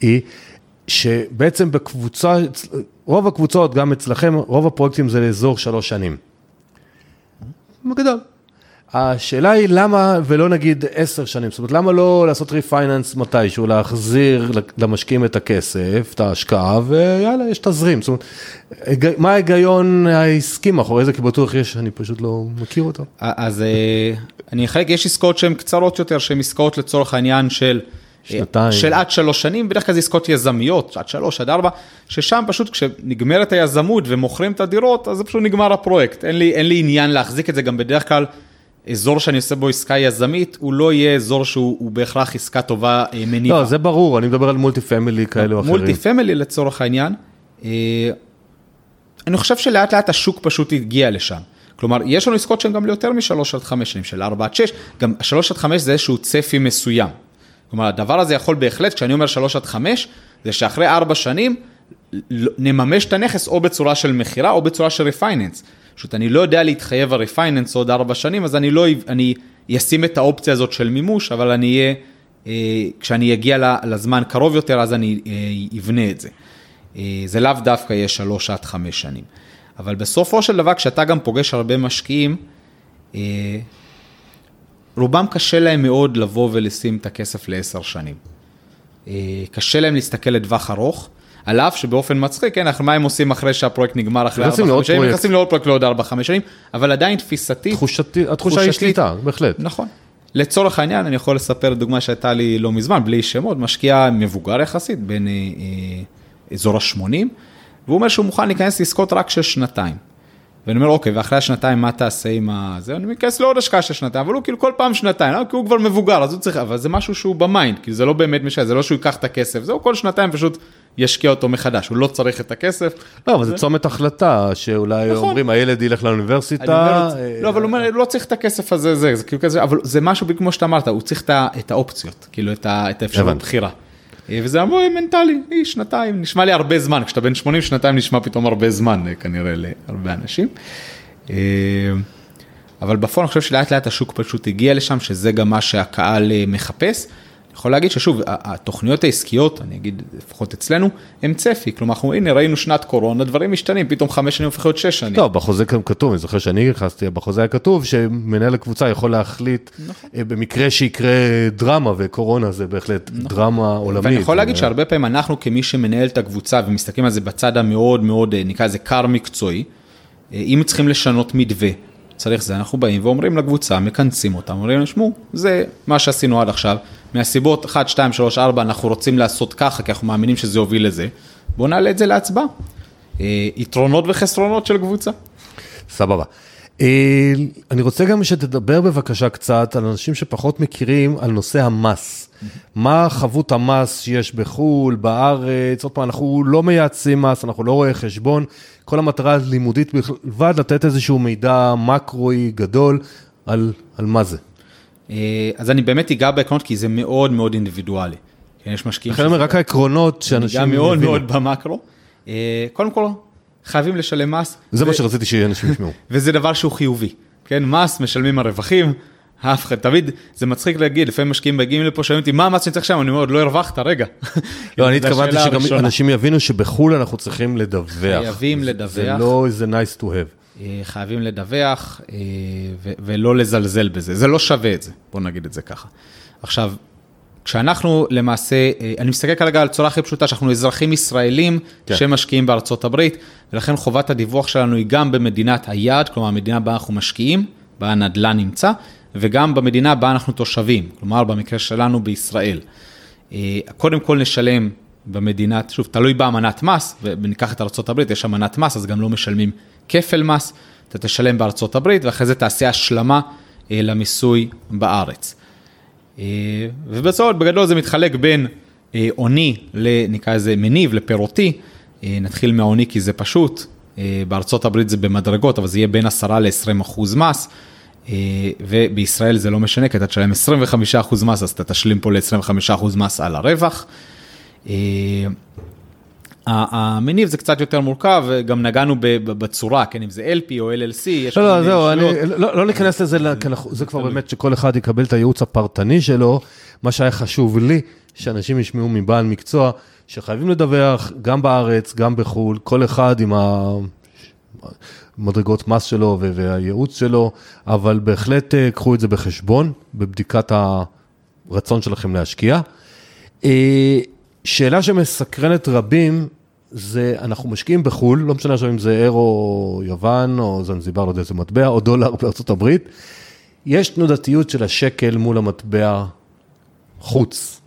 [SPEAKER 1] היא שבעצם בקבוצה, רוב הקבוצות, גם אצלכם, רוב הפרויקטים זה לאזור שלוש שנים. בגדול. השאלה היא למה, ולא נגיד עשר שנים, זאת אומרת, למה לא לעשות ריפייננס מתישהו, להחזיר למשקיעים את הכסף, את ההשקעה, ויאללה, יש תזרים. זאת אומרת, מה ההיגיון העסקי מאחורי זה? כי בטוח יש, אני פשוט לא מכיר אותו.
[SPEAKER 2] אז אני אחלק, יש עסקאות שהן קצרות יותר, שהן עסקאות לצורך העניין של... שנתיים. של עד שלוש שנים, בדרך כלל זה עסקאות יזמיות, עד שלוש, עד ארבע, ששם פשוט כשנגמרת היזמות ומוכרים את הדירות, אז זה פשוט נגמר הפרויקט. אין לי, אין לי עניין להחזיק את זה גם בדרך כלל. אזור שאני עושה בו עסקה יזמית, הוא לא יהיה אזור שהוא בהכרח עסקה טובה אה, מניבה.
[SPEAKER 1] לא, זה ברור, אני מדבר על multi family כאלה או אחרים.
[SPEAKER 2] multi family לצורך העניין, אה, אני חושב שלאט לאט השוק פשוט הגיע לשם. כלומר, יש לנו עסקות שהן גם ליותר משלוש עד חמש שנים, של ארבע עד שש, גם שלוש עד חמש זה איזשהו צפי מסוים. כלומר, הדבר הזה יכול בהחלט, כשאני אומר שלוש עד חמש, זה שאחרי ארבע שנים נממש את הנכס או בצורה של מכירה או בצורה של refinance. פשוט אני לא יודע להתחייב על refinance עוד ארבע שנים, אז אני לא, אני אשים את האופציה הזאת של מימוש, אבל אני אהיה, אה, כשאני אגיע לזמן קרוב יותר, אז אני אה, אבנה את זה. אה, זה לאו דווקא יהיה שלוש עד חמש שנים. אבל בסופו של דבר, כשאתה גם פוגש הרבה משקיעים, רובם קשה להם מאוד לבוא ולשים את הכסף לעשר שנים. קשה להם להסתכל לטווח ארוך. על אף שבאופן מצחיק, כן, מה הם עושים אחרי שהפרויקט נגמר אחרי 4-5 שנים, נכנסים לעוד פרויקט לעוד 4-5 שנים, אבל עדיין תפיסתי,
[SPEAKER 1] תחושתי, התחושה היא שליטה, בהחלט.
[SPEAKER 2] נכון. לצורך העניין, אני יכול לספר דוגמה שהייתה לי לא מזמן, בלי שמות, משקיע מבוגר יחסית, בין אה, אה, אזור ה-80, והוא אומר שהוא מוכן להיכנס לעסקות רק של שנתיים. ואני אומר, אוקיי, ואחרי השנתיים, מה תעשה עם ה... זה? אני אכנס לעוד השקעה של שנתיים, אבל הוא כאילו כל פעם שנתיים, לא? כי הוא כבר מבוגר, אז הוא צריך, אבל זה משהו שהוא ב mind, כאילו זה לא באמת משנה, זה לא שהוא ייקח את הכסף, זהו, כל שנתיים פשוט ישקיע אותו מחדש, הוא לא צריך את הכסף.
[SPEAKER 1] לא, אבל זה צומת החלטה, שאולי
[SPEAKER 2] נכון.
[SPEAKER 1] אומרים, הילד ילך לאוניברסיטה. אה,
[SPEAKER 2] לא, אבל הוא אומר, לא צריך את הכסף הזה, זה, זה כאילו כזה, אבל זה משהו כמו שאתה אמרת, הוא צריך את האופציות, כאילו את האפשרות. בחירה. אה, וזה מאוד מנטלי, אי, שנתיים, נשמע לי הרבה זמן, כשאתה בן 80 שנתיים נשמע פתאום הרבה זמן אה, כנראה להרבה אנשים. אה, אבל בפועל אני חושב שלאט לאט השוק פשוט הגיע לשם, שזה גם מה שהקהל מחפש. יכול להגיד ששוב, התוכניות העסקיות, אני אגיד לפחות אצלנו, הם צפי, כלומר, אנחנו, הנה ראינו שנת קורונה, דברים משתנים, פתאום חמש שנים הופך להיות שש שנים.
[SPEAKER 1] טוב, בחוזה גם כתוב, אני זוכר שאני נכנסתי, בחוזה היה כתוב שמנהל הקבוצה יכול להחליט,
[SPEAKER 2] נכון.
[SPEAKER 1] אה, במקרה שיקרה דרמה, וקורונה זה בהחלט דרמה עולמית.
[SPEAKER 2] ואני יכול להגיד שהרבה פעמים אנחנו כמי שמנהל את הקבוצה ומסתכלים על זה בצד המאוד מאוד, אה, נקרא לזה קר מקצועי, אה, אם צריכים לשנות מתווה, צריך זה, אנחנו באים ואומרים לקבוצה, מכנסים אותם, אומרים להם, שמעו, זה מה שעשינו עד עכשיו, מהסיבות 1, 2, 3, 4, אנחנו רוצים לעשות ככה, כי אנחנו מאמינים שזה יוביל לזה, בואו נעלה את זה להצבעה. אה, יתרונות וחסרונות של קבוצה.
[SPEAKER 1] סבבה. אה, אני רוצה גם שתדבר בבקשה קצת על אנשים שפחות מכירים על נושא המס. מה חבות המס שיש בחו"ל, בארץ, עוד פעם, אנחנו לא מייעצים מס, אנחנו לא רואי חשבון, כל המטרה לימודית בלבד לתת איזשהו מידע מקרואי גדול על, על מה זה.
[SPEAKER 2] אה, אז אני באמת אגע בעקרונות, כי זה מאוד מאוד אינדיבידואלי. כן, יש משקיעים
[SPEAKER 1] לכן אני אומר, רק העקרונות
[SPEAKER 2] אני
[SPEAKER 1] שאנשים
[SPEAKER 2] גם מאוד
[SPEAKER 1] יבינו.
[SPEAKER 2] מאוד במקרו. אה, קודם כל, חייבים לשלם מס.
[SPEAKER 1] זה
[SPEAKER 2] ו-
[SPEAKER 1] מה שרציתי שאנשים ישמעו.
[SPEAKER 2] וזה דבר שהוא חיובי. כן, מס משלמים על רווחים, אף אחד, תמיד, זה מצחיק להגיד, לפעמים משקיעים מגיעים לפה, שואלים אותי, מה המס שאני צריך שם? אני אומר, עוד לא הרווחת, רגע.
[SPEAKER 1] לא, אני התכוונתי שגם. אנשים יבינו שבחו"ל אנחנו צריכים לדווח.
[SPEAKER 2] חייבים לדווח.
[SPEAKER 1] זה לא איזה nice to have.
[SPEAKER 2] אה, חייבים לדווח אה, ולא לזלזל בזה, זה לא שווה את זה, בוא נגיד את זה ככה. עכשיו, כשאנחנו למעשה, אה, אני מסתכל כרגע על צורה הכי פשוטה, שאנחנו אזרחים ישראלים
[SPEAKER 1] כן.
[SPEAKER 2] שמשקיעים בארצות הברית, ולכן חובת הדיווח שלנו היא גם במדינת היעד, כלומר המדינה בה אנחנו משקיעים, בה הנדל"ן נמצא, וגם במדינה בה אנחנו תושבים, כלומר במקרה שלנו בישראל. קודם כל נשלם במדינת, שוב, תלוי באמנת מס, וניקח את ארה"ב, יש אמנת מס, אז גם לא משלמים כפל מס, אתה תשלם בארצות הברית, ואחרי זה תעשה השלמה אה, למיסוי בארץ. אה, ובסוף, בגדול זה מתחלק בין אה, עוני, נקרא לזה מניב, לפירותי. נתחיל מהעוני כי זה פשוט, בארצות הברית זה במדרגות, אבל זה יהיה בין 10 ל-20 אחוז מס. ובישראל זה לא משנה, כי אתה תשלם 25 אחוז מס, אז אתה תשלים פה ל-25 אחוז מס על הרווח. המניב זה קצת יותר מורכב, גם נגענו בצורה, כן, אם זה LP או LLC, יש
[SPEAKER 1] לא,
[SPEAKER 2] כל
[SPEAKER 1] לא,
[SPEAKER 2] מיני
[SPEAKER 1] זהו, אני. לא, לא ניכנס לזה, אנחנו- זה כבר באמת שכל אחד יקבל את הייעוץ הפרטני שלו. מה שהיה חשוב לי, שאנשים ישמעו מבעל מקצוע, שחייבים לדווח גם בארץ, גם בחו"ל, כל אחד עם המדרגות מס שלו והייעוץ שלו, אבל בהחלט אה, קחו את זה בחשבון, בבדיקת הרצון שלכם להשקיע. אה, שאלה שמסקרנת רבים, זה אנחנו משקיעים בחו"ל, לא משנה עכשיו אם זה אירו יוון או זנזיבר, לא יודע איזה מטבע, או דולר בארצות הברית, יש תנודתיות של השקל מול המטבע חוץ.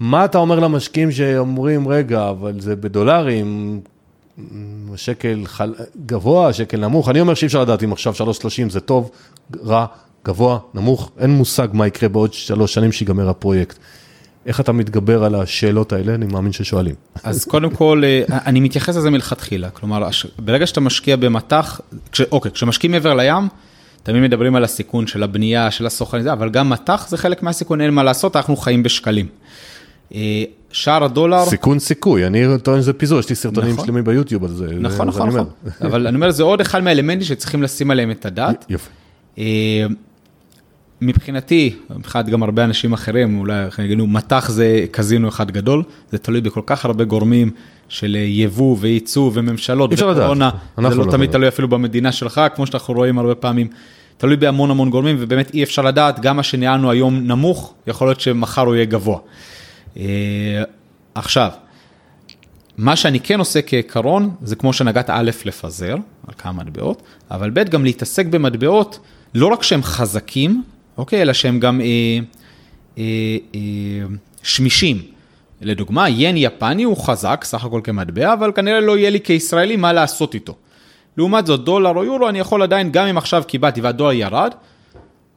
[SPEAKER 1] מה אתה אומר למשקיעים שאומרים, רגע, אבל זה בדולרים, השקל חל... גבוה, השקל נמוך, אני אומר שאי אפשר לדעת אם עכשיו 3.30 זה טוב, רע, גבוה, נמוך, אין מושג מה יקרה בעוד שלוש שנים שיגמר הפרויקט. איך אתה מתגבר על השאלות האלה? אני מאמין ששואלים.
[SPEAKER 2] אז קודם כל, אה, אני מתייחס לזה מלכתחילה, כלומר, ברגע שאתה משקיע במטח, כש, אוקיי, כשמשקיעים מעבר לים, תמיד מדברים על הסיכון של הבנייה, של הסוכן, אבל גם מטח זה חלק מהסיכון, אין מה לעשות, אנחנו חיים בשקלים. אה, שער הדולר,
[SPEAKER 1] סיכון סיכוי, אני טוען שזה פיזור, יש לי סרטונים
[SPEAKER 2] נכון.
[SPEAKER 1] שלמים ביוטיוב על זה.
[SPEAKER 2] נכון, נכון, נכון. אבל אני אומר, זה עוד אחד מהאלמנטים שצריכים לשים עליהם את הדעת.
[SPEAKER 1] יופי.
[SPEAKER 2] מבחינתי, מבחינת גם הרבה אנשים אחרים, אולי יגידו, מטח זה קזינו אחד גדול, זה תלוי בכל כך הרבה גורמים של יבוא וייצוא וממשלות. וקורונה, זה לא
[SPEAKER 1] לא
[SPEAKER 2] תמיד. תלוי אפילו במדינה שלך, כמו שאנחנו רואים הרבה פעמים, תלוי בהמון המון גורמים, ובאמת אי אפשר לדעת, גם מה שניהלנו היום נמוך, יכול להיות שמחר הוא יהיה גבוה. אה, עכשיו, מה שאני כן עושה כעיקרון, זה כמו שנגעת א', לפזר על כמה מטבעות, אבל ב', גם להתעסק במטבעות, לא רק שהם חזקים, אוקיי, אלא שהם גם אה, אה, אה, שמישים. לדוגמה, ין יפני הוא חזק, סך הכל כמטבע, אבל כנראה לא יהיה לי כישראלי מה לעשות איתו. לעומת זאת, דולר או יורו, אני יכול עדיין, גם אם עכשיו קיבלתי והדולר ירד,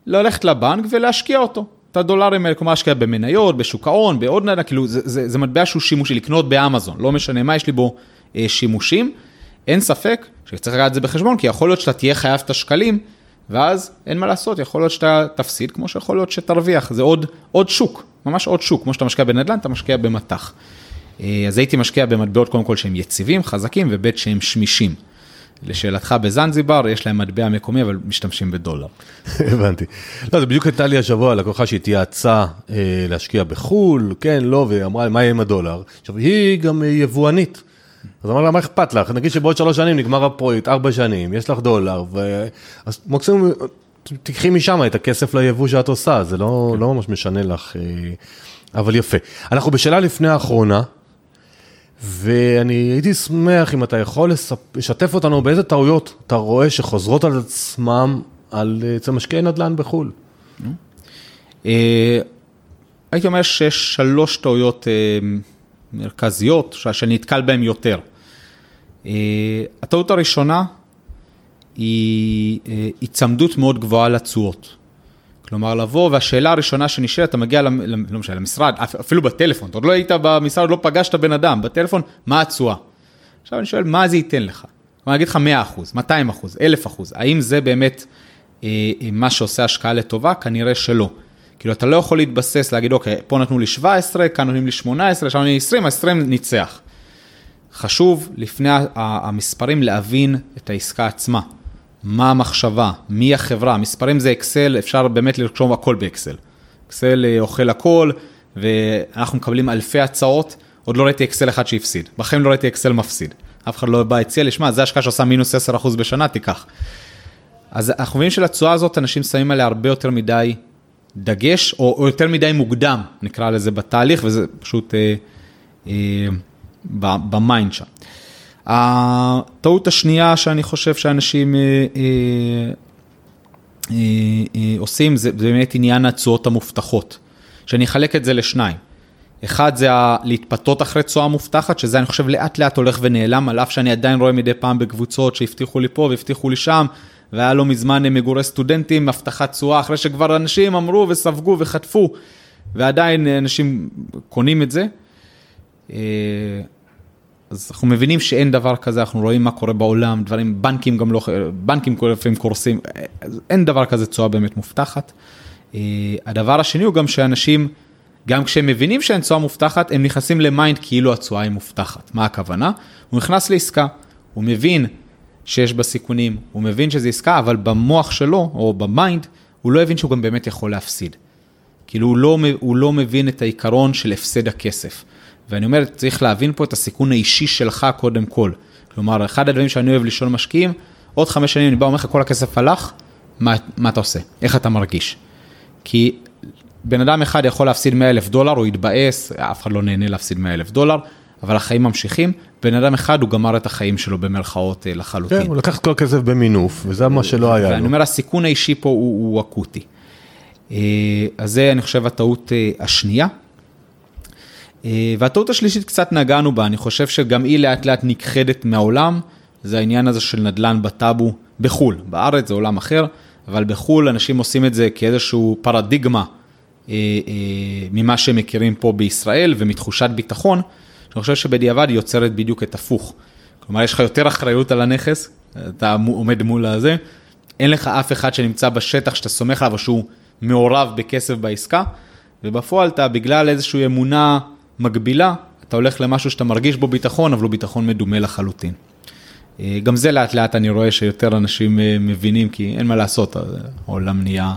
[SPEAKER 2] ללכת לבנק ולהשקיע אותו. את הדולרים האלה, כלומר, להשקיע במניות, בשוק ההון, בעוד נדע, כאילו, זה, זה, זה מטבע שהוא שימושי, לקנות באמזון, לא משנה מה, יש לי בו אה, שימושים. אין ספק שצריך לקחת את זה בחשבון, כי יכול להיות שאתה תהיה חייב את השקלים, ואז אין מה לעשות, יכול להיות שאתה תפסיד, כמו שיכול להיות שתרוויח, זה עוד, עוד שוק, ממש עוד שוק, כמו שאתה משקיע בנדל"ן, אתה משקיע במטח. אה, אז הייתי משקיע במטבעות קודם כל שהם יציבים, חזקים, וב' שהם שמישים. לשאלתך בזנזיבר, יש להם מטבע מקומי, אבל משתמשים בדולר.
[SPEAKER 1] הבנתי. לא, זה בדיוק הייתה לי השבוע לקוחה שהתייעצה אה, להשקיע בחו"ל, כן, לא, והיא אמרה, מה יהיה עם הדולר? עכשיו, היא גם יבואנית. אז אמר לה, מה אכפת לך? נגיד שבעוד שלוש שנים נגמר הפרויקט, ארבע שנים, יש לך דולר, ו... אז מקסימום תקחי משם את הכסף ליבוא שאת עושה, זה לא, כן. לא ממש משנה לך, אה, אבל יפה. אנחנו בשאלה לפני האחרונה, ואני הייתי שמח אם אתה יכול לשתף אותנו באיזה טעויות אתה רואה שחוזרות על עצמם על אצל משקיעי נדל"ן בחו"ל.
[SPEAKER 2] אה, הייתי אומר שיש שלוש טעויות אה, מרכזיות שאני נתקל בהן יותר. אה, הטעות הראשונה היא היצמדות מאוד גבוהה לתשואות. כלומר, לבוא, והשאלה הראשונה שנשאלת, אתה מגיע, לא משנה, למשרד, אפילו בטלפון, אתה עוד לא היית במשרד, עוד לא פגשת בן אדם, בטלפון, מה התשואה? עכשיו אני שואל, מה זה ייתן לך? אני אגיד לך 100 אחוז, 200 אחוז, 1,000 אחוז, האם זה באמת אה, אה, מה שעושה השקעה לטובה? כנראה שלא. כאילו, אתה לא יכול להתבסס, להגיד, אוקיי, פה נתנו לי 17, כאן נותנים לי 18, שם נותנים לי 20, 20 ניצח. חשוב, לפני המספרים, להבין את העסקה עצמה. מה המחשבה, מי החברה, מספרים זה אקסל, אפשר באמת לרשום הכל באקסל. אקסל אה, אוכל הכל, ואנחנו מקבלים אלפי הצעות, עוד לא ראיתי אקסל אחד שהפסיד, בחיים לא ראיתי אקסל מפסיד. אף אחד לא בא הציע לי, שמע, זה השקעה שעושה מינוס 10% בשנה, תיקח. אז אנחנו מבינים שלתשואה הזאת אנשים שמים עליה הרבה יותר מדי דגש, או, או יותר מדי מוקדם, נקרא לזה בתהליך, וזה פשוט אה, אה, ב mind שם. הטעות השנייה שאני חושב שאנשים אה, אה, אה, עושים זה באמת עניין התשואות המובטחות, שאני אחלק את זה לשניים. אחד זה להתפתות אחרי תשואה מובטחת, שזה אני חושב לאט לאט הולך ונעלם, על אף שאני עדיין רואה מדי פעם בקבוצות שהבטיחו לי פה והבטיחו לי שם, והיה לא מזמן מגורי סטודנטים, הבטחת תשואה, אחרי שכבר אנשים אמרו וספגו וחטפו, ועדיין אנשים קונים את זה. אז אנחנו מבינים שאין דבר כזה, אנחנו רואים מה קורה בעולם, דברים, בנקים גם לא, בנקים לפעמים קורסים, אין דבר כזה תשואה באמת מובטחת. אה, הדבר השני הוא גם שאנשים, גם כשהם מבינים שאין תשואה מובטחת, הם נכנסים ל mind כאילו התשואה היא מובטחת. מה הכוונה? הוא נכנס לעסקה, הוא מבין שיש בה סיכונים, הוא מבין שזה עסקה, אבל במוח שלו, או ב mind, הוא לא הבין שהוא גם באמת יכול להפסיד. כאילו הוא לא, הוא לא מבין את העיקרון של הפסד הכסף. ואני אומר, צריך להבין פה את הסיכון האישי שלך קודם כל. כלומר, אחד הדברים שאני אוהב לשאול משקיעים, עוד חמש שנים אני בא ואומר לך, כל הכסף הלך, מה, מה אתה עושה? איך אתה מרגיש? כי בן אדם אחד יכול להפסיד 100 אלף דולר, הוא יתבאס, אף אחד לא נהנה להפסיד 100 אלף דולר, אבל החיים ממשיכים. בן אדם אחד, הוא גמר את החיים שלו במרכאות אה, לחלוטין.
[SPEAKER 1] כן, הוא לקח את כל הכסף במינוף, וזה מה שלא היה לו.
[SPEAKER 2] ואני אומר, הסיכון האישי פה הוא, הוא אקוטי. אה, אז זה, אני חושב, הטעות אה, השנייה. והטעות השלישית קצת נגענו בה, אני חושב שגם היא לאט לאט נכחדת מהעולם, זה העניין הזה של נדל"ן בטאבו בחו"ל, בארץ זה עולם אחר, אבל בחו"ל אנשים עושים את זה כאיזשהו פרדיגמה ממה שהם מכירים פה בישראל ומתחושת ביטחון, שאני חושב שבדיעבד היא יוצרת בדיוק את הפוך. כלומר, יש לך יותר אחריות על הנכס, אתה עומד מול הזה, אין לך אף אחד שנמצא בשטח שאתה סומך עליו או שהוא מעורב בכסף בעסקה, ובפועל אתה בגלל איזושהי אמונה מקבילה, אתה הולך למשהו שאתה מרגיש בו ביטחון, אבל הוא ביטחון מדומה לחלוטין. אה, גם זה לאט לאט אני רואה שיותר אנשים אה, מבינים, כי אין מה לעשות, העולם נהיה...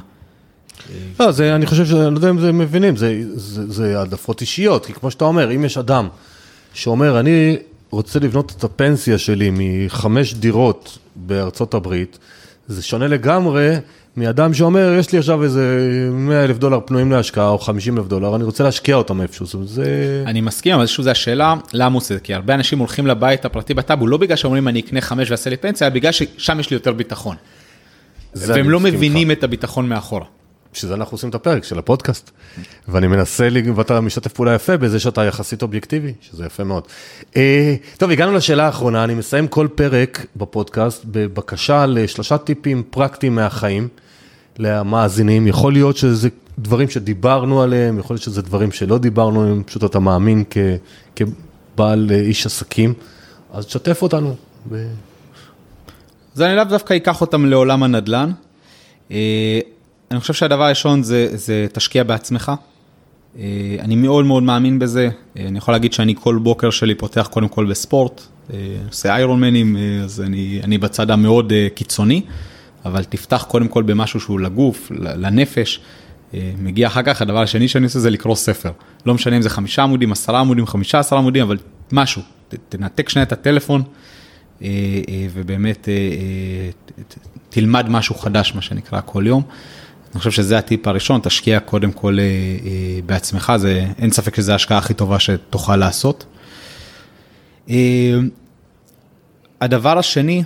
[SPEAKER 1] לא, זה, אני חושב שאני לא יודע אם זה מבינים, זה העדפות אישיות, כי כמו שאתה אומר, אם יש אדם שאומר, אני רוצה לבנות את הפנסיה שלי מחמש דירות בארצות הברית, זה שונה לגמרי מאדם שאומר, יש לי עכשיו איזה 100 אלף דולר פנויים להשקעה, או 50 אלף דולר, אני רוצה להשקיע אותם איפשהו, זאת אומרת, זה...
[SPEAKER 2] אני מסכים, אבל שוב, זו השאלה, למה הוא עושה את זה? כי הרבה אנשים הולכים לבית הפרטי בטאבו, לא בגלל שאומרים אני אקנה חמש ואעשה לי פנסיה, בגלל ששם יש לי יותר ביטחון. והם לא מבינים את הביטחון מאחורה.
[SPEAKER 1] בשביל זה אנחנו עושים את הפרק של הפודקאסט. ואני מנסה, ואתה משתף פעולה יפה בזה שאתה יחסית אובייקטיבי, שזה יפה מאוד. אה, טוב, הגענו לשאלה האחרונה, אני מסיים כל פרק בפודקאסט בבקשה לשלושה טיפים פרקטיים מהחיים למאזינים. יכול להיות שזה דברים שדיברנו עליהם, יכול להיות שזה דברים שלא דיברנו עליהם, פשוט אתה מאמין כ, כבעל אה, איש עסקים, אז תשתף אותנו. ב...
[SPEAKER 2] אז אני לאו דווקא אקח אותם לעולם הנדל"ן. אה, אני חושב שהדבר הראשון זה, זה תשקיע בעצמך. אה, אני מאוד מאוד מאמין בזה. אני יכול להגיד שאני כל בוקר שלי פותח קודם כל בספורט, עושה איירון מנים, אז אני, אני בצד המאוד קיצוני, אבל תפתח קודם כל במשהו שהוא לגוף, לנפש. אה, מגיע אחר כך, הדבר השני שאני עושה זה לקרוא ספר. לא משנה אם זה חמישה עמודים, עשרה עמודים, חמישה עשרה עמודים, אבל משהו. תנתק שנייה את הטלפון, אה, אה, ובאמת תלמד משהו חדש, מה שנקרא, כל יום. אני חושב שזה הטיפ הראשון, תשקיע קודם כל בעצמך, זה, אין ספק שזו ההשקעה הכי טובה שתוכל לעשות. הדבר השני,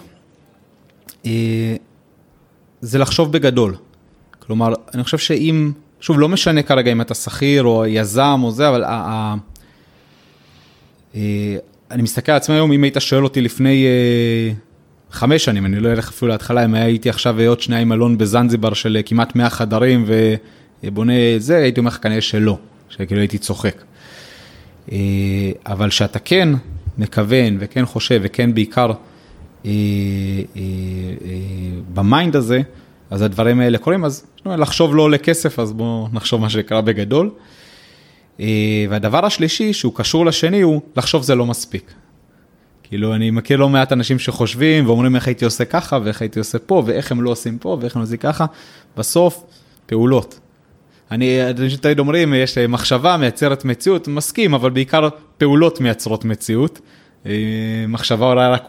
[SPEAKER 2] זה לחשוב בגדול. כלומר, אני חושב שאם, שוב, לא משנה כרגע אם אתה שכיר או יזם או זה, אבל ה, ה, אה, אני מסתכל על עצמי היום, אם היית שואל אותי לפני אה, חמש שנים, אני לא אלך אפילו להתחלה, אם הייתי עכשיו עוד שנייה עם אלון בזנזיבר של אה, כמעט 100 חדרים ובונה זה, הייתי אומר לך כנראה שלא, שכאילו הייתי צוחק. אבל שאתה כן מכוון וכן חושב וכן בעיקר ב mind הזה, אז הדברים האלה קורים, אז לחשוב לא עולה כסף, אז בואו נחשוב מה שקרה בגדול. אה, והדבר השלישי, שהוא קשור לשני, הוא לחשוב זה לא מספיק. כאילו, אני מכיר לא מעט אנשים שחושבים ואומרים איך הייתי עושה ככה, ואיך הייתי עושה פה, ואיך הם לא עושים פה, ואיך הם עושים ככה. בסוף, פעולות. אני, אנשים תמיד אומרים, יש מחשבה מייצרת מציאות, מסכים, אבל בעיקר פעולות מייצרות מציאות. אה, מחשבה אולי רק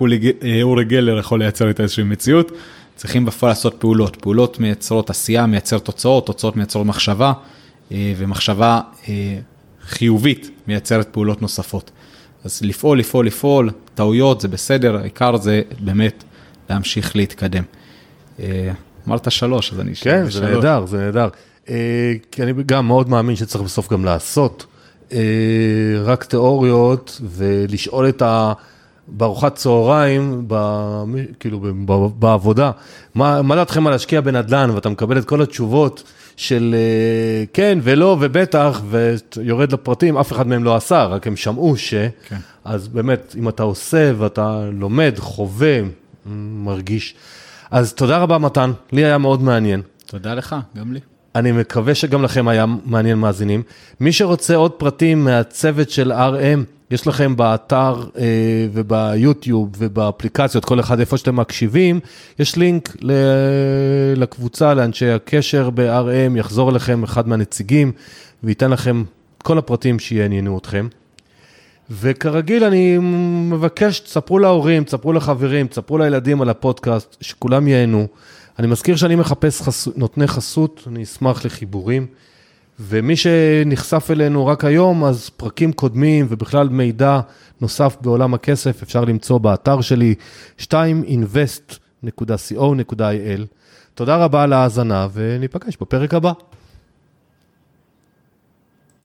[SPEAKER 2] אורי גלר יכול לייצר את איזושהי מציאות. צריכים בפועל לעשות פעולות. פעולות מייצרות עשייה, מייצרות תוצאות, תוצאות מייצרות מחשבה, אה, ומחשבה אה, חיובית מייצרת פעולות נוספות. אז לפעול, לפעול, לפעול, טעויות זה בסדר, העיקר זה באמת להמשיך להתקדם. אה, אמרת שלוש, אז אני
[SPEAKER 1] אשאר כן, זה נהדר, זה נהדר. כי אני גם מאוד מאמין שצריך בסוף גם לעשות. רק תיאוריות ולשאול את ה... בארוחת צהריים, ב, כאילו ב, ב, בעבודה, מה, מה דעתכם על להשקיע בנדל"ן, ואתה מקבל את כל התשובות של אה, כן ולא ובטח, ויורד לפרטים, אף אחד מהם לא עשה, רק הם שמעו ש... כן. אז באמת, אם אתה עושה ואתה לומד, חווה, מרגיש. אז תודה רבה, מתן, לי היה מאוד מעניין.
[SPEAKER 2] תודה לך, גם לי.
[SPEAKER 1] אני מקווה שגם לכם היה מעניין מאזינים. מי שרוצה עוד פרטים מהצוות של RM, יש לכם באתר אה, וביוטיוב ובאפליקציות, כל אחד איפה שאתם מקשיבים, יש לינק לקבוצה, לאנשי הקשר ב-RM, יחזור אליכם אחד מהנציגים וייתן לכם כל הפרטים שיעניינו אתכם. וכרגיל אני מבקש, תספרו להורים, תספרו לחברים, תספרו לילדים על הפודקאסט, שכולם ייהנו. אני מזכיר שאני מחפש חס... נותני חסות, אני אשמח לחיבורים. ומי שנחשף אלינו רק היום, אז פרקים קודמים ובכלל מידע נוסף בעולם הכסף אפשר למצוא באתר שלי, 2invest.co.il. תודה רבה על ההאזנה וניפגש בפרק הבא.